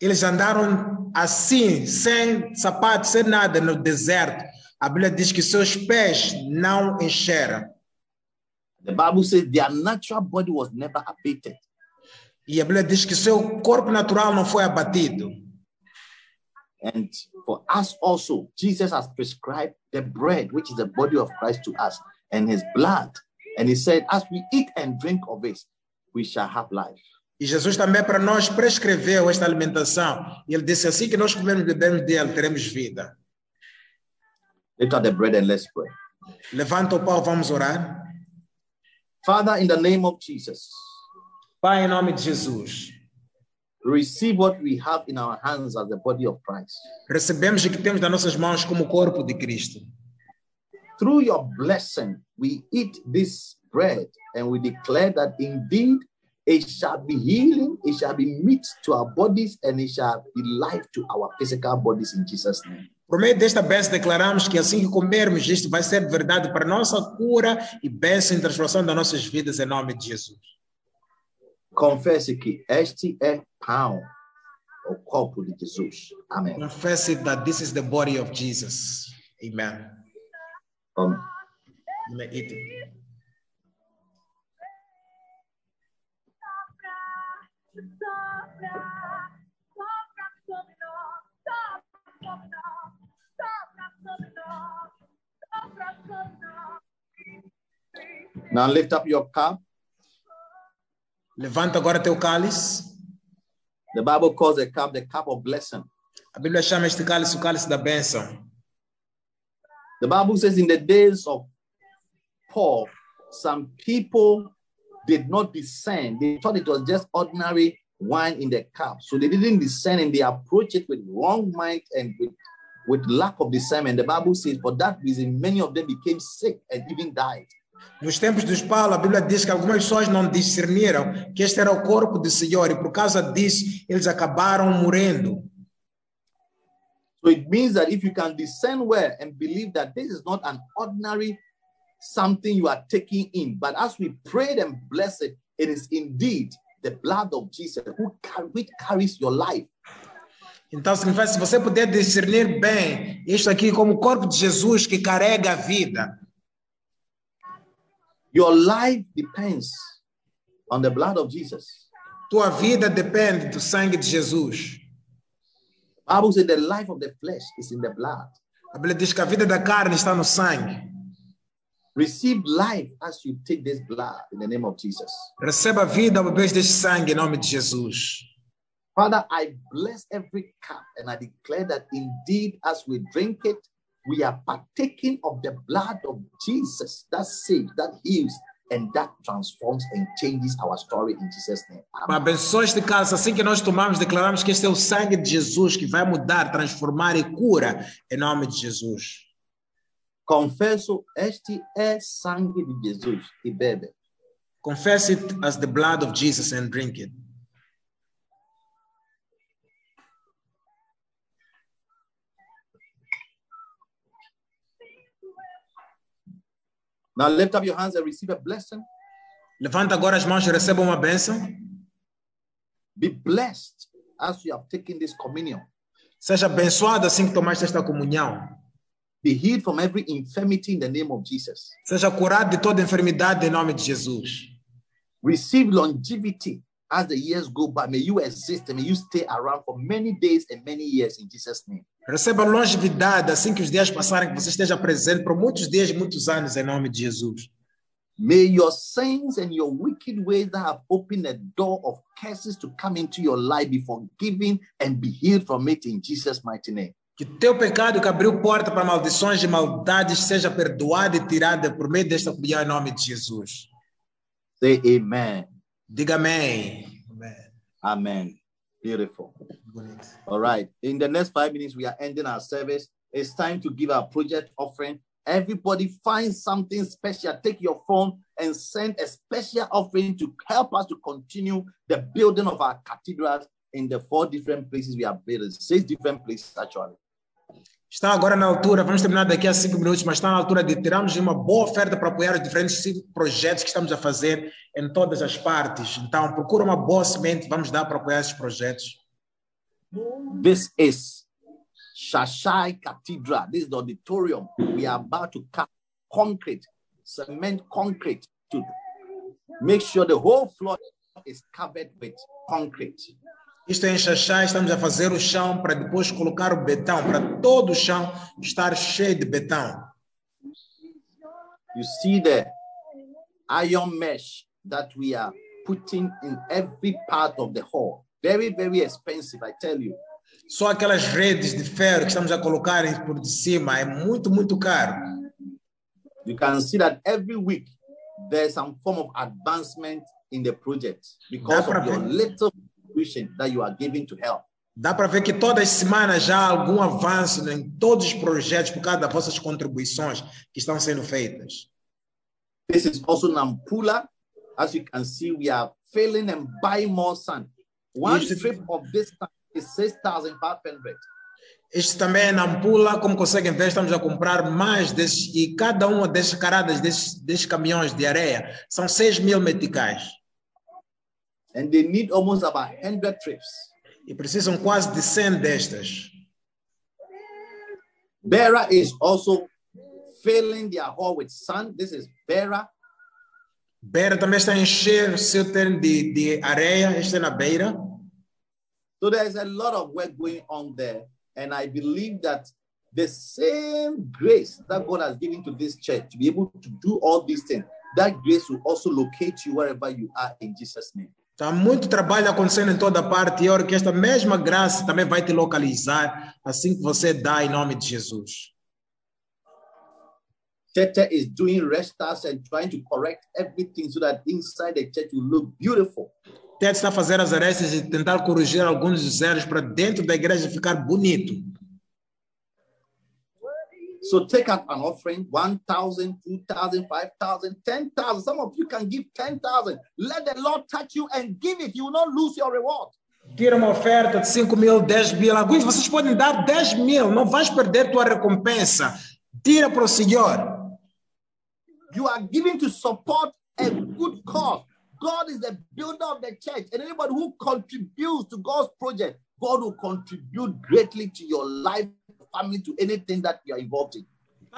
Eles andaram assim, sem sapato, sem nada, no deserto. A Bíblia diz que seus pés não encheram. The Bible says their natural body was never abated. E a Bíblia diz que seu corpo natural não foi abatido. And for us also, Jesus has prescribed the bread, which is the body of Christ to us, and his blood. And he said, as we eat and drink of it, we shall have life. E Jesus também para nós prescreveu esta alimentação. E ele disse assim que nós comermos e bebermos dele, teremos vida. Lift up the bread and let's pray. Levanta o pau, vamos orar. Father, in the name of Jesus, Pai, em nome de Jesus, receive what we have in our hands as the body of Christ. recebemos o que temos nas nossas mãos como corpo de Cristo. Through your blessing, we eat this bread and we declare that indeed it shall be healing, it shall be meat to our bodies, and it shall be life to our physical bodies in Jesus' name. Por meio desta bênção, declaramos que assim que comermos isto vai ser verdade para nossa cura e bênção e transformação das nossas vidas em nome de Jesus. Confesse que este é pão, o corpo de Jesus. Amém. Confess it that this is the body of Jesus. Amen. Amém. You may eat it. Now lift up your cup. Levanta agora teu cálice. The Bible calls the cup the cup of blessing. A Bíblia chama este cálice o cálice da bênção. The Bible says in the days of Paul, some people did not discern. They thought it was just ordinary wine in the cup. So they didn't discern and they approached it with wrong mind and with, with lack of discernment. The Bible says for that reason, many of them became sick and even died. Nos tempos dos Paulo, a Bíblia diz que algumas pessoas não discerniram que este era o corpo do Senhor e por causa disso eles acabaram morrendo. So it means that if you can discern well and believe that this is not an ordinary something you are taking in, but as we prayed and blessed it, it is indeed the blood of Jesus who which carries your life. Então, significa, se você puder discernir bem isto aqui como o corpo de Jesus que carrega a vida, Your life depends on the blood of Jesus. tua vida depende do sangue de Jesus. Bible says the life of the flesh is in the blood. A Bíblia diz que a vida da carne está no sangue. Receive life as you take this blood in the name of Jesus. Receba vida ao beber deste sangue em nome de Jesus. Father, I bless every cup and I declare that indeed, as we drink it, we are partaking of the blood of Jesus that saves, that heals, and that transforms and changes our story in Jesus' name. Amen. Abençoa este cálice. Assim que nós tomamos, declaramos que este é o sangue de Jesus que vai mudar, transformar e cura em nome de Jesus. Confesso, este é sangue de Jesus e bebe. Confess it as the blood of Jesus and drink it. Now lift up your hands and receive a blessing. Levanta agora as mãos e receba uma bênção. Be blessed as you have taken this communion. Seja abençoado assim que tomaste esta comunhão. Be healed from every infirmity in the name of Jesus. Seja curado de toda enfermidade em nome de Jesus. Receive longevity as the years go by. May you exist and may you stay around for many days and many years in Jesus' name. Receba longevidade assim que os dias passarem, que você esteja presente por muitos dias e muitos anos em nome de Jesus. May your sins and your wicked ways that have opened a door of curses to come into your life be forgiven and be healed from it in Jesus' mighty name. Que teu pecado que abriu porta para maldições e maldades seja perdoado e tirado por meio desta comunhão em nome de Jesus. Say amen. Diga amém. Amém. Amen. Beautiful. All right. In the next five minutes, we are ending our service. It's time to give our project offering. Everybody find something special. Take your phone and send a special offering to help us to continue the building of our cathedrals in the four different places we are building. Six different places, actually. Está agora na altura, vamos terminar daqui a cinco minutos, mas está na altura de tirarmos uma boa oferta para apoiar os diferentes projetos que estamos a fazer em todas as partes. Então, procura uma boa semente, vamos dar para apoiar esses projetos. This is Shashai Cathedral. This is the auditorium. We are about to cut concrete, cement concrete to make sure the whole floor is covered with concrete. Isto é em Xaxá, estamos a fazer o chão para depois colocar o betão, para todo o chão estar cheio de betão. You see the iron mesh that we are putting in every part of the hall. Very, very expensive, I tell you. Só aquelas redes de ferro que estamos a colocar por de cima é muito, muito caro. You can see that every week there's some form of advancement in the project because of your little contribution that you are giving to help. Dá para ver que todas as semanas já há algum avanço em todos os projetos por causa das vossas contribuições que estão sendo feitas. This is also Nampula. As you can see, we are filling and buying more sand. One it- strip of this sand is 6,500. Este também é na Ampula, como conseguem ver, estamos a comprar mais desses, e cada uma desses caradas, desses, desses caminhões de areia, são 6 mil meticais. And they need almost about 100 trips. E precisam quase de 100 destas. Bera is also filling their hall with sand. This is Bera. Beira também está a encher seu terreno de, de areia, este é na beira. So there's a lot of work going on there. And I believe that the same grace that God has given to this church to be able to do all these things, that grace will also locate you wherever you are in Jesus' name. Está muito trabalho acontecendo em toda parte e eu que esta mesma graça também vai te localizar assim que você dá em nome de Jesus. Church is doing restarts and trying to correct everything so that inside the church will look beautiful. Ted está a fazer as arestas e tentar corrigir alguns dos erros para dentro da igreja ficar bonito. So take up an offering 1,000, 2,000, 5,000, 10,000. Some of you can give 10,000. Let the Lord touch you and give it. You will not lose your reward. Tira uma oferta de 5 mil, 10 mil. Alguns vocês podem dar 10 mil, não vais perder tua recompensa. Tira para o Senhor. You are giving to support a good cause. God is the builder of the church, and anybody who contributes to God's project, God will contribute greatly to your life, family, to anything that you are involved in.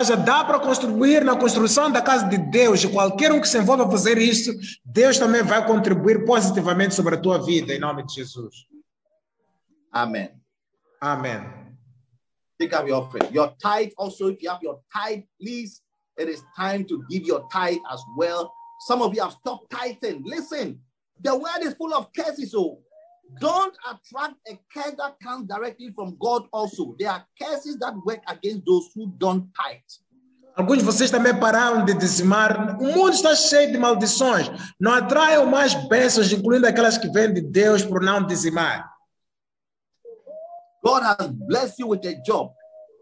Já dá para contribuir na construção da casa de Deus. E qualquer um que se envolva a fazer isso, Deus também vai contribuir positivamente sobre a tua vida, em nome de Jesus. Amen. Amém. Take up your offering. Your tithe also, if you have your tithe, please, it is time to give your tithe as well. Some of you have stopped tithing. Listen, the world is full of curses. So don't attract a curse that comes directly from God also. There are curses that work against those who don't tithe. Alguns de vocês também pararam de dizimar. Um o mundo está cheio de maldições. Não atraiam mais bênçãos, incluindo aquelas que vêm de Deus por não dizimar. God has blessed you with a job.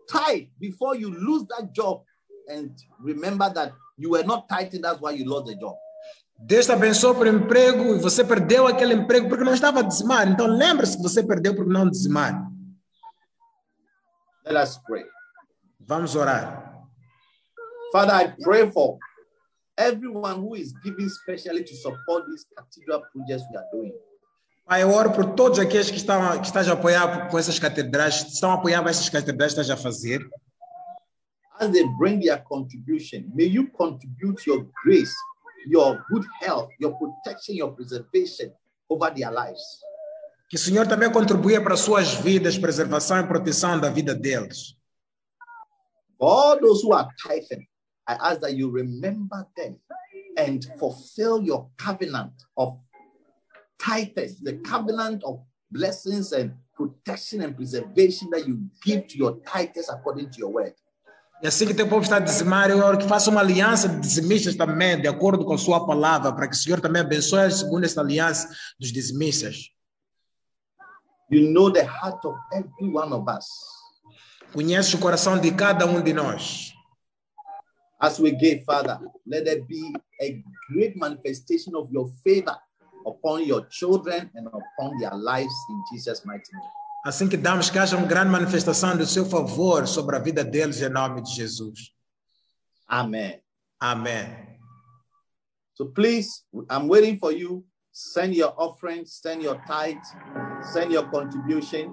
Tithe before you lose that job. And remember that you were not tithing, that's why you lost the job. Deus te abençoou por emprego e você perdeu aquele emprego porque não estava a dizimar. Então lembre-se que você perdeu por não dizimar. Let us pray. Vamos orar. Father, I pray for everyone who is giving specially to support these cathedral projects we are doing. Pai, eu oro por todos aqueles que estão que estás a apoiar com essas catedrais, estão a apoiar essas catedrais que estás a fazer. As they bring their contribution, may you contribute your grace, your good health, your protection, your preservation over their lives. Que o Senhor também contribua para suas vidas, preservação e proteção da vida deles. All those who are tithing, I ask that you remember them and fulfill your covenant of tithers, the covenant of blessings and protection and preservation that you give to your tithers according to your word. E assim que teu povo está a dizimar, eu oro que faça uma aliança de dizimistas também, de acordo com a sua palavra, para que o Senhor também abençoe segundo esta aliança dos dizimistas. You know the heart of every one of us. Conheces o coração de cada um de nós. As we give, Father, let there be a great manifestation of your favor upon your children and upon their lives in Jesus' mighty name. Assim que damos que haja uma grande manifestação do seu favor sobre a vida deles em nome de Jesus. Amen. Amém. So please, I'm waiting for you. Send your offering, send your tithe, send your contribution.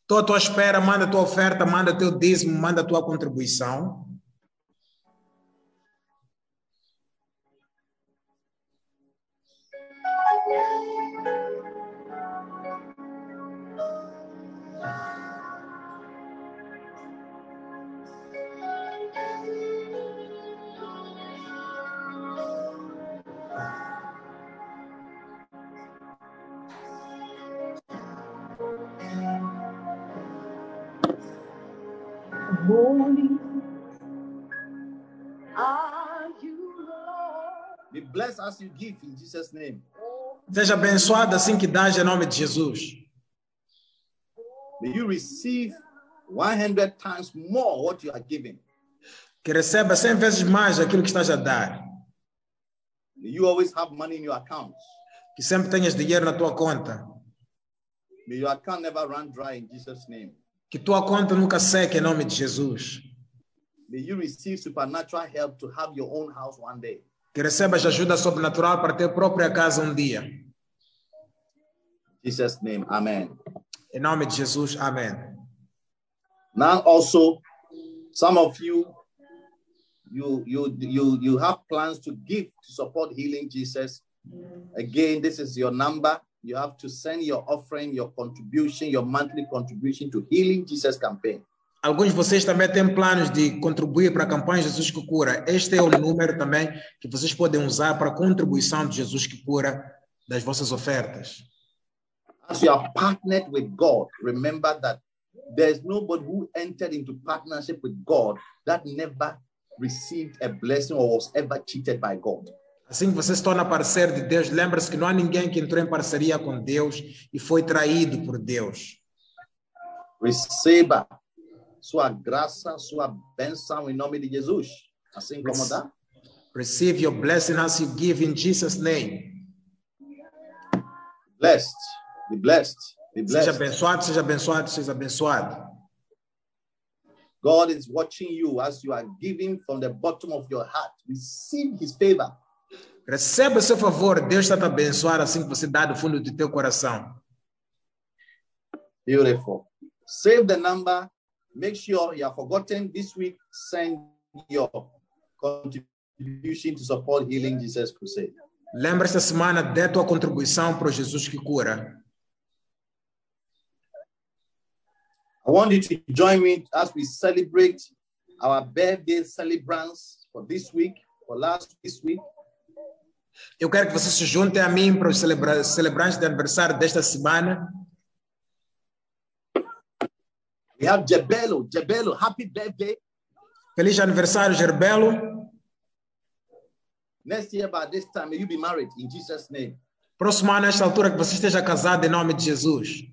Estou à tua espera, manda tua oferta, manda teu dízimo, manda tua contribuição. As you give in Jesus' name. Seja abençoado assim que dás em nome de Jesus. May you receive 100 times more what you are giving. Que receba 100 vezes mais aquilo que estás a dar. May you always have money in your accounts. Que sempre tenhas dinheiro na tua conta. May your account never run dry in Jesus' name. Que tua conta nunca seque em nome de Jesus. May you receive supernatural help to have your own house one day. Que recebas ajuda sobrenatural para ter própria casa um dia. Jesus' name, amen. Em nome de Jesus, amém. Now also, some of you, you you you you have plans to give to support healing Jesus. Again, this is your number. You have to send your offering, your contribution, your monthly contribution to Healing Jesus campaign. Alguns de vocês também têm planos de contribuir para a campanha Jesus que Cura. Este é o número também que vocês podem usar para a contribuição de Jesus que Cura das vossas ofertas. As you are partnered with God, remember that there's nobody who entered into partnership with God that never received a blessing or was ever cheated by God. Assim que você se torna parceiro de Deus, lembre-se que não há ninguém que entrou em parceria com Deus e foi traído por Deus. Receba sua graça, sua bênção em nome de Jesus. Assim como dá. Receive your blessing as you give in Jesus' name. Blessed. Be blessed. Be Seja blessed. abençoado, seja abençoado, seja abençoado. God is watching you as you are giving from the bottom of your heart. Receive his favor. Receba seu favor, Deus está te abençoar assim que você dá do fundo do teu coração. Beautiful. Save the number. Make sure you are forgotten this week. Send your contribution to support Healing Jesus Crusade. Lembra esta semana, dê tua contribuição para o Jesus que cura. I want you to join me as we celebrate our birthday celebrants for this week, for last this week. Eu quero que você se junte a mim para os celebra celebrantes de aniversário desta semana. We have Jebelo. Jebelo, happy birthday. Feliz aniversário, Gerbelo. Next year, by this time, may you be married in Jesus' name. Próximo ano, nesta altura, que você esteja casado em nome de Jesus.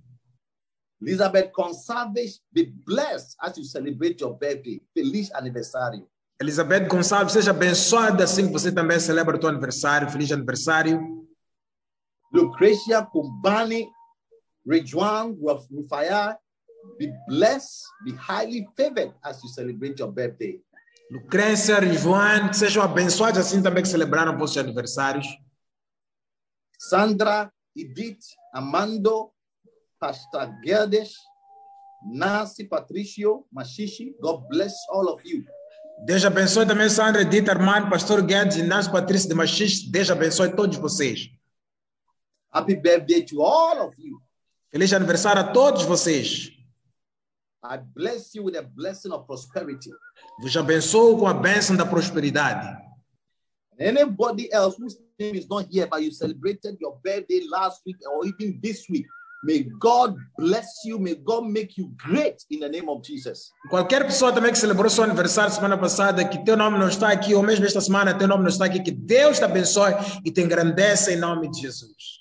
Elizabeth Consalves, be blessed as you celebrate your birthday. Feliz aniversário. Elizabeth Gonçalves, seja abençoada assim que você também celebra o teu aniversário. Feliz aniversário. Lucretia Kumbani, Rejuan Rufaya, be blessed, be highly favored as you celebrate your birthday. Lucrência, João, sejam abençoados assim também que celebraram vossos aniversários. Sandra, Edith, Amando, Pastor Gerdes, Nancy, Patricio, Mashishi, God bless all of you. Deus abençoe também Sandra, Edith, Armando, Pastor Guedes e Nancy Patrícia de Machis. Deus abençoe todos vocês. Happy birthday to all of you. Feliz aniversário a todos vocês. I bless you with a blessing of prosperity. Vos abençoo com a bênção da prosperidade. Anybody else whose name is not here, but you celebrated your birthday last week or even this week, may God bless you. May God make you great in the name of Jesus. Qualquer pessoa também que celebrou seu aniversário semana passada, que teu nome não está aqui, ou mesmo esta semana teu nome não está aqui, que Deus te abençoe e te engrandeça em nome de Jesus.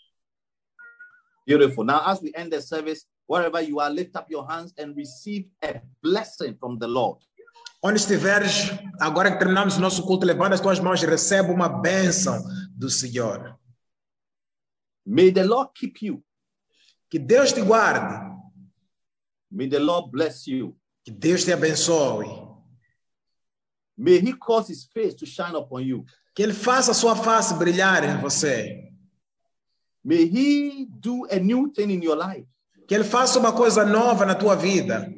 Beautiful. Now, as we end the service, wherever you are, lift up your hands and receive a blessing from the Lord. Onde estiveres, agora que terminamos o nosso culto, levanta as tuas mãos e recebe uma bênção do Senhor. May the Lord keep you. Que Deus te guarde, May the Lord bless you. que Deus te abençoe, May He cause His face to shine upon you. que Ele faça a sua face brilhar em você, May He do a new thing in your life. Que Ele faça uma coisa nova na tua vida,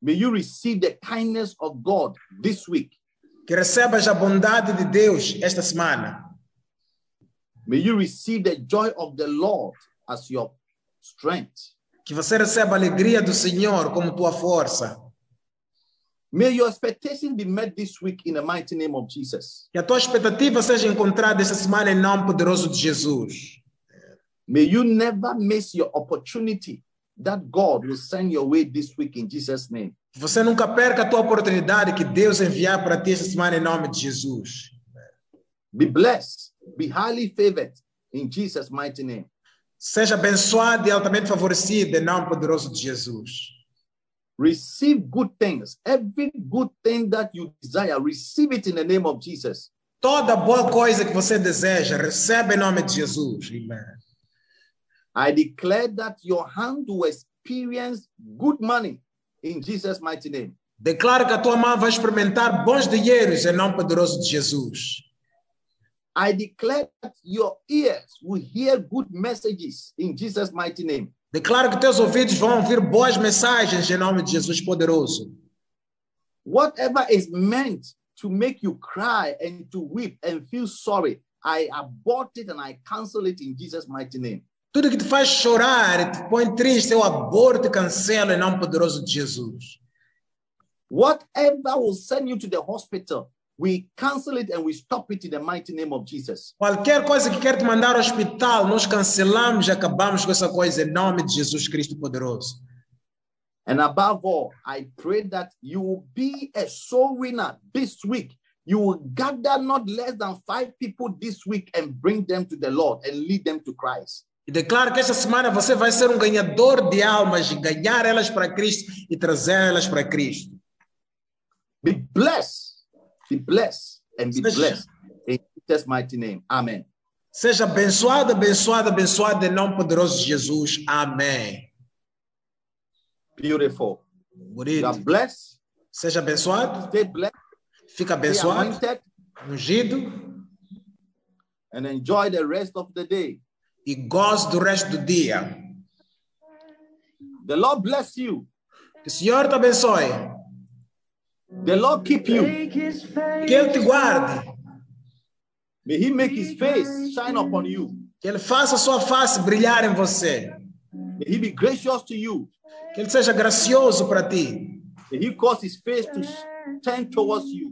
May you receive the kindness of God this week. que recebas a bondade de Deus esta semana, May you receive the joy of the Lord as your strength. que você receba a alegria do Senhor como tua força, May your expectations be met this week in the mighty name of Jesus. que a tua expectativa seja encontrada esta semana em nome poderoso de Jesus. May you never miss your opportunity that God will send your way this week in Jesus' name. Você nunca perca a tua oportunidade que Deus enviar para ti esta semana em nome de Jesus. Be blessed, be highly favored in Jesus' mighty name. Seja abençoado e altamente favorecido em nome poderoso de Jesus. Receive good things. Every good thing that you desire, receive it in the name of Jesus. Toda boa coisa que você deseja, recebe em nome de Jesus. Amen. I declare that your hand will experience good money in Jesus' mighty name. Declaro que a tua mão vai experimentar bons dinheiros em nome poderoso de Jesus. I declare that your ears will hear good messages in Jesus' mighty name. Declaro que teus ouvidos vão ouvir boas mensagens em nome de Jesus poderoso. Whatever is meant to make you cry and to weep and feel sorry, I abort it and I cancel it in Jesus' mighty name. Tudo que te faz chorar te põe triste, eu aborto e cancelo em nome poderoso de Jesus. Whatever will send you to the hospital, we cancel it and we stop it in the mighty name of Jesus. Qualquer coisa que quer te mandar ao hospital, nós cancelamos e acabamos com essa coisa em nome de Jesus Cristo poderoso. And above all, I pray that you will be a soul winner this week. You will gather not less than five people this week and bring them to the Lord and lead them to Christ. E declaro que esta semana você vai ser um ganhador de almas, ganhar elas para Cristo e trazer elas para Cristo. Be blessed, be blessed, and be Yes. blessed in Jesus' mighty name. Amen. Seja abençoado, abençoado, abençoado em nome poderoso de Jesus. Amém. Beautiful. You Bonito. are blessed. Seja abençoado, Stay blessed. fica Stay abençoado, anointed, ungido and enjoy the rest of the day. E goze do resto do dia. The Lord bless you. Que o Senhor te abençoe, The Lord keep you. que Ele te guarde, May He make His face shine upon you. que Ele faça a sua face brilhar em você, May He be gracious to you. que Ele seja gracioso para ti, May He cause His face to turn towards you.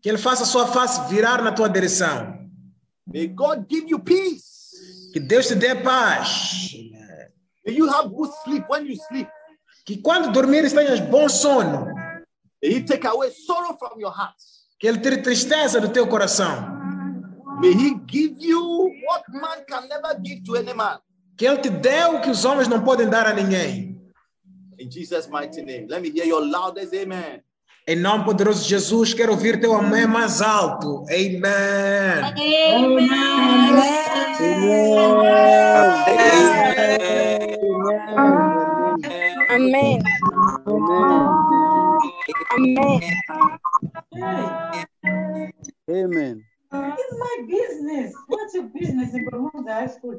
que Ele faça a sua face virar na tua direção, May God give you peace. Que Deus te dê paz, May you have good sleep when you sleep. que quando dormires tenhas bom sono, May He take away sorrow from your heart. que Ele tire tristeza do teu coração, May He give you what man can never give to any man. que Ele te dê o que os homens não podem dar a ninguém. In Jesus' mighty name. Let me hear your loudest amen. Em nome poderoso de Jesus, quero ouvir teu amém mais alto. Amém. Amém. Amém. Amen. It's my business. What's your business in Bermuda High School?